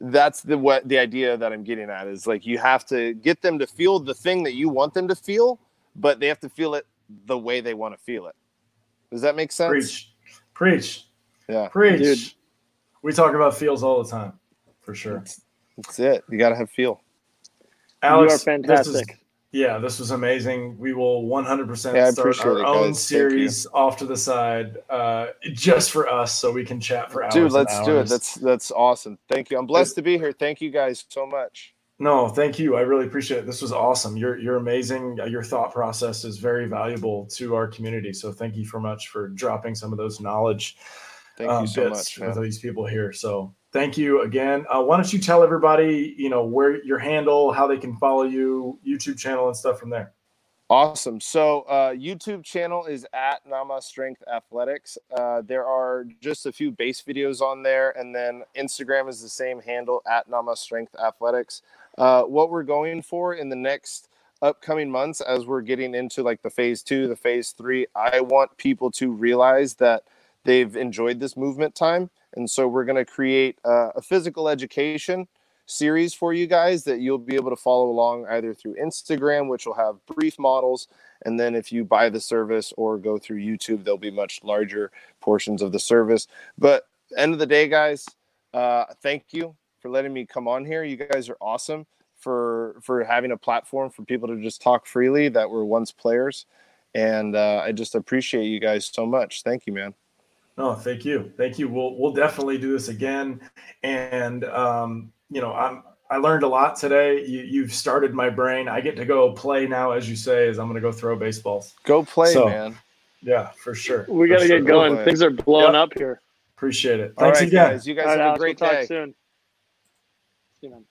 that's the what the idea that I'm getting at is like you have to get them to feel the thing that you want them to feel, but they have to feel it the way they want to feel it. Does that make sense? Preach. Preach. Yeah. Preach. Dude, we talk about feels all the time, for sure. That's, that's it. You got to have feel. Alex, you are fantastic. This is, yeah, this was amazing. We will 100% yeah, start our it, own series off to the side, uh, just for us, so we can chat for hours. Dude, let's do it. That's that's awesome. Thank you. I'm blessed to be here. Thank you guys so much. No, thank you. I really appreciate it. This was awesome. You're you're amazing. Your thought process is very valuable to our community. So thank you so much for dropping some of those knowledge Thank um, you so much for these people here. So thank you again. Uh, why don't you tell everybody, you know, where your handle, how they can follow you, YouTube channel, and stuff from there. Awesome. So uh, YouTube channel is at Nama Strength Athletics. Uh, there are just a few base videos on there, and then Instagram is the same handle at Nama Strength Athletics. Uh, what we're going for in the next upcoming months, as we're getting into like the phase two, the phase three, I want people to realize that they've enjoyed this movement time, and so we're going to create a physical education series for you guys that you'll be able to follow along either through Instagram, which will have brief models. And then if you buy the service or go through YouTube, there'll be much larger portions of the service. But end of the day, guys, uh, thank you for letting me come on here. You guys are awesome for for having a platform for people to just talk freely that were once players. And uh, I just appreciate you guys so much. Thank you, man. No, thank you, thank you. We'll we'll definitely do this again, and um, you know, I'm I learned a lot today. You, you've started my brain. I get to go play now, as you say, as I'm going to go throw baseballs. Go play, so, man. Yeah, for sure. We got to sure. get going. Go Things are blowing yep. up here. Appreciate it. Thanks again. Guys. You guys have a great we'll day. soon. See you, man.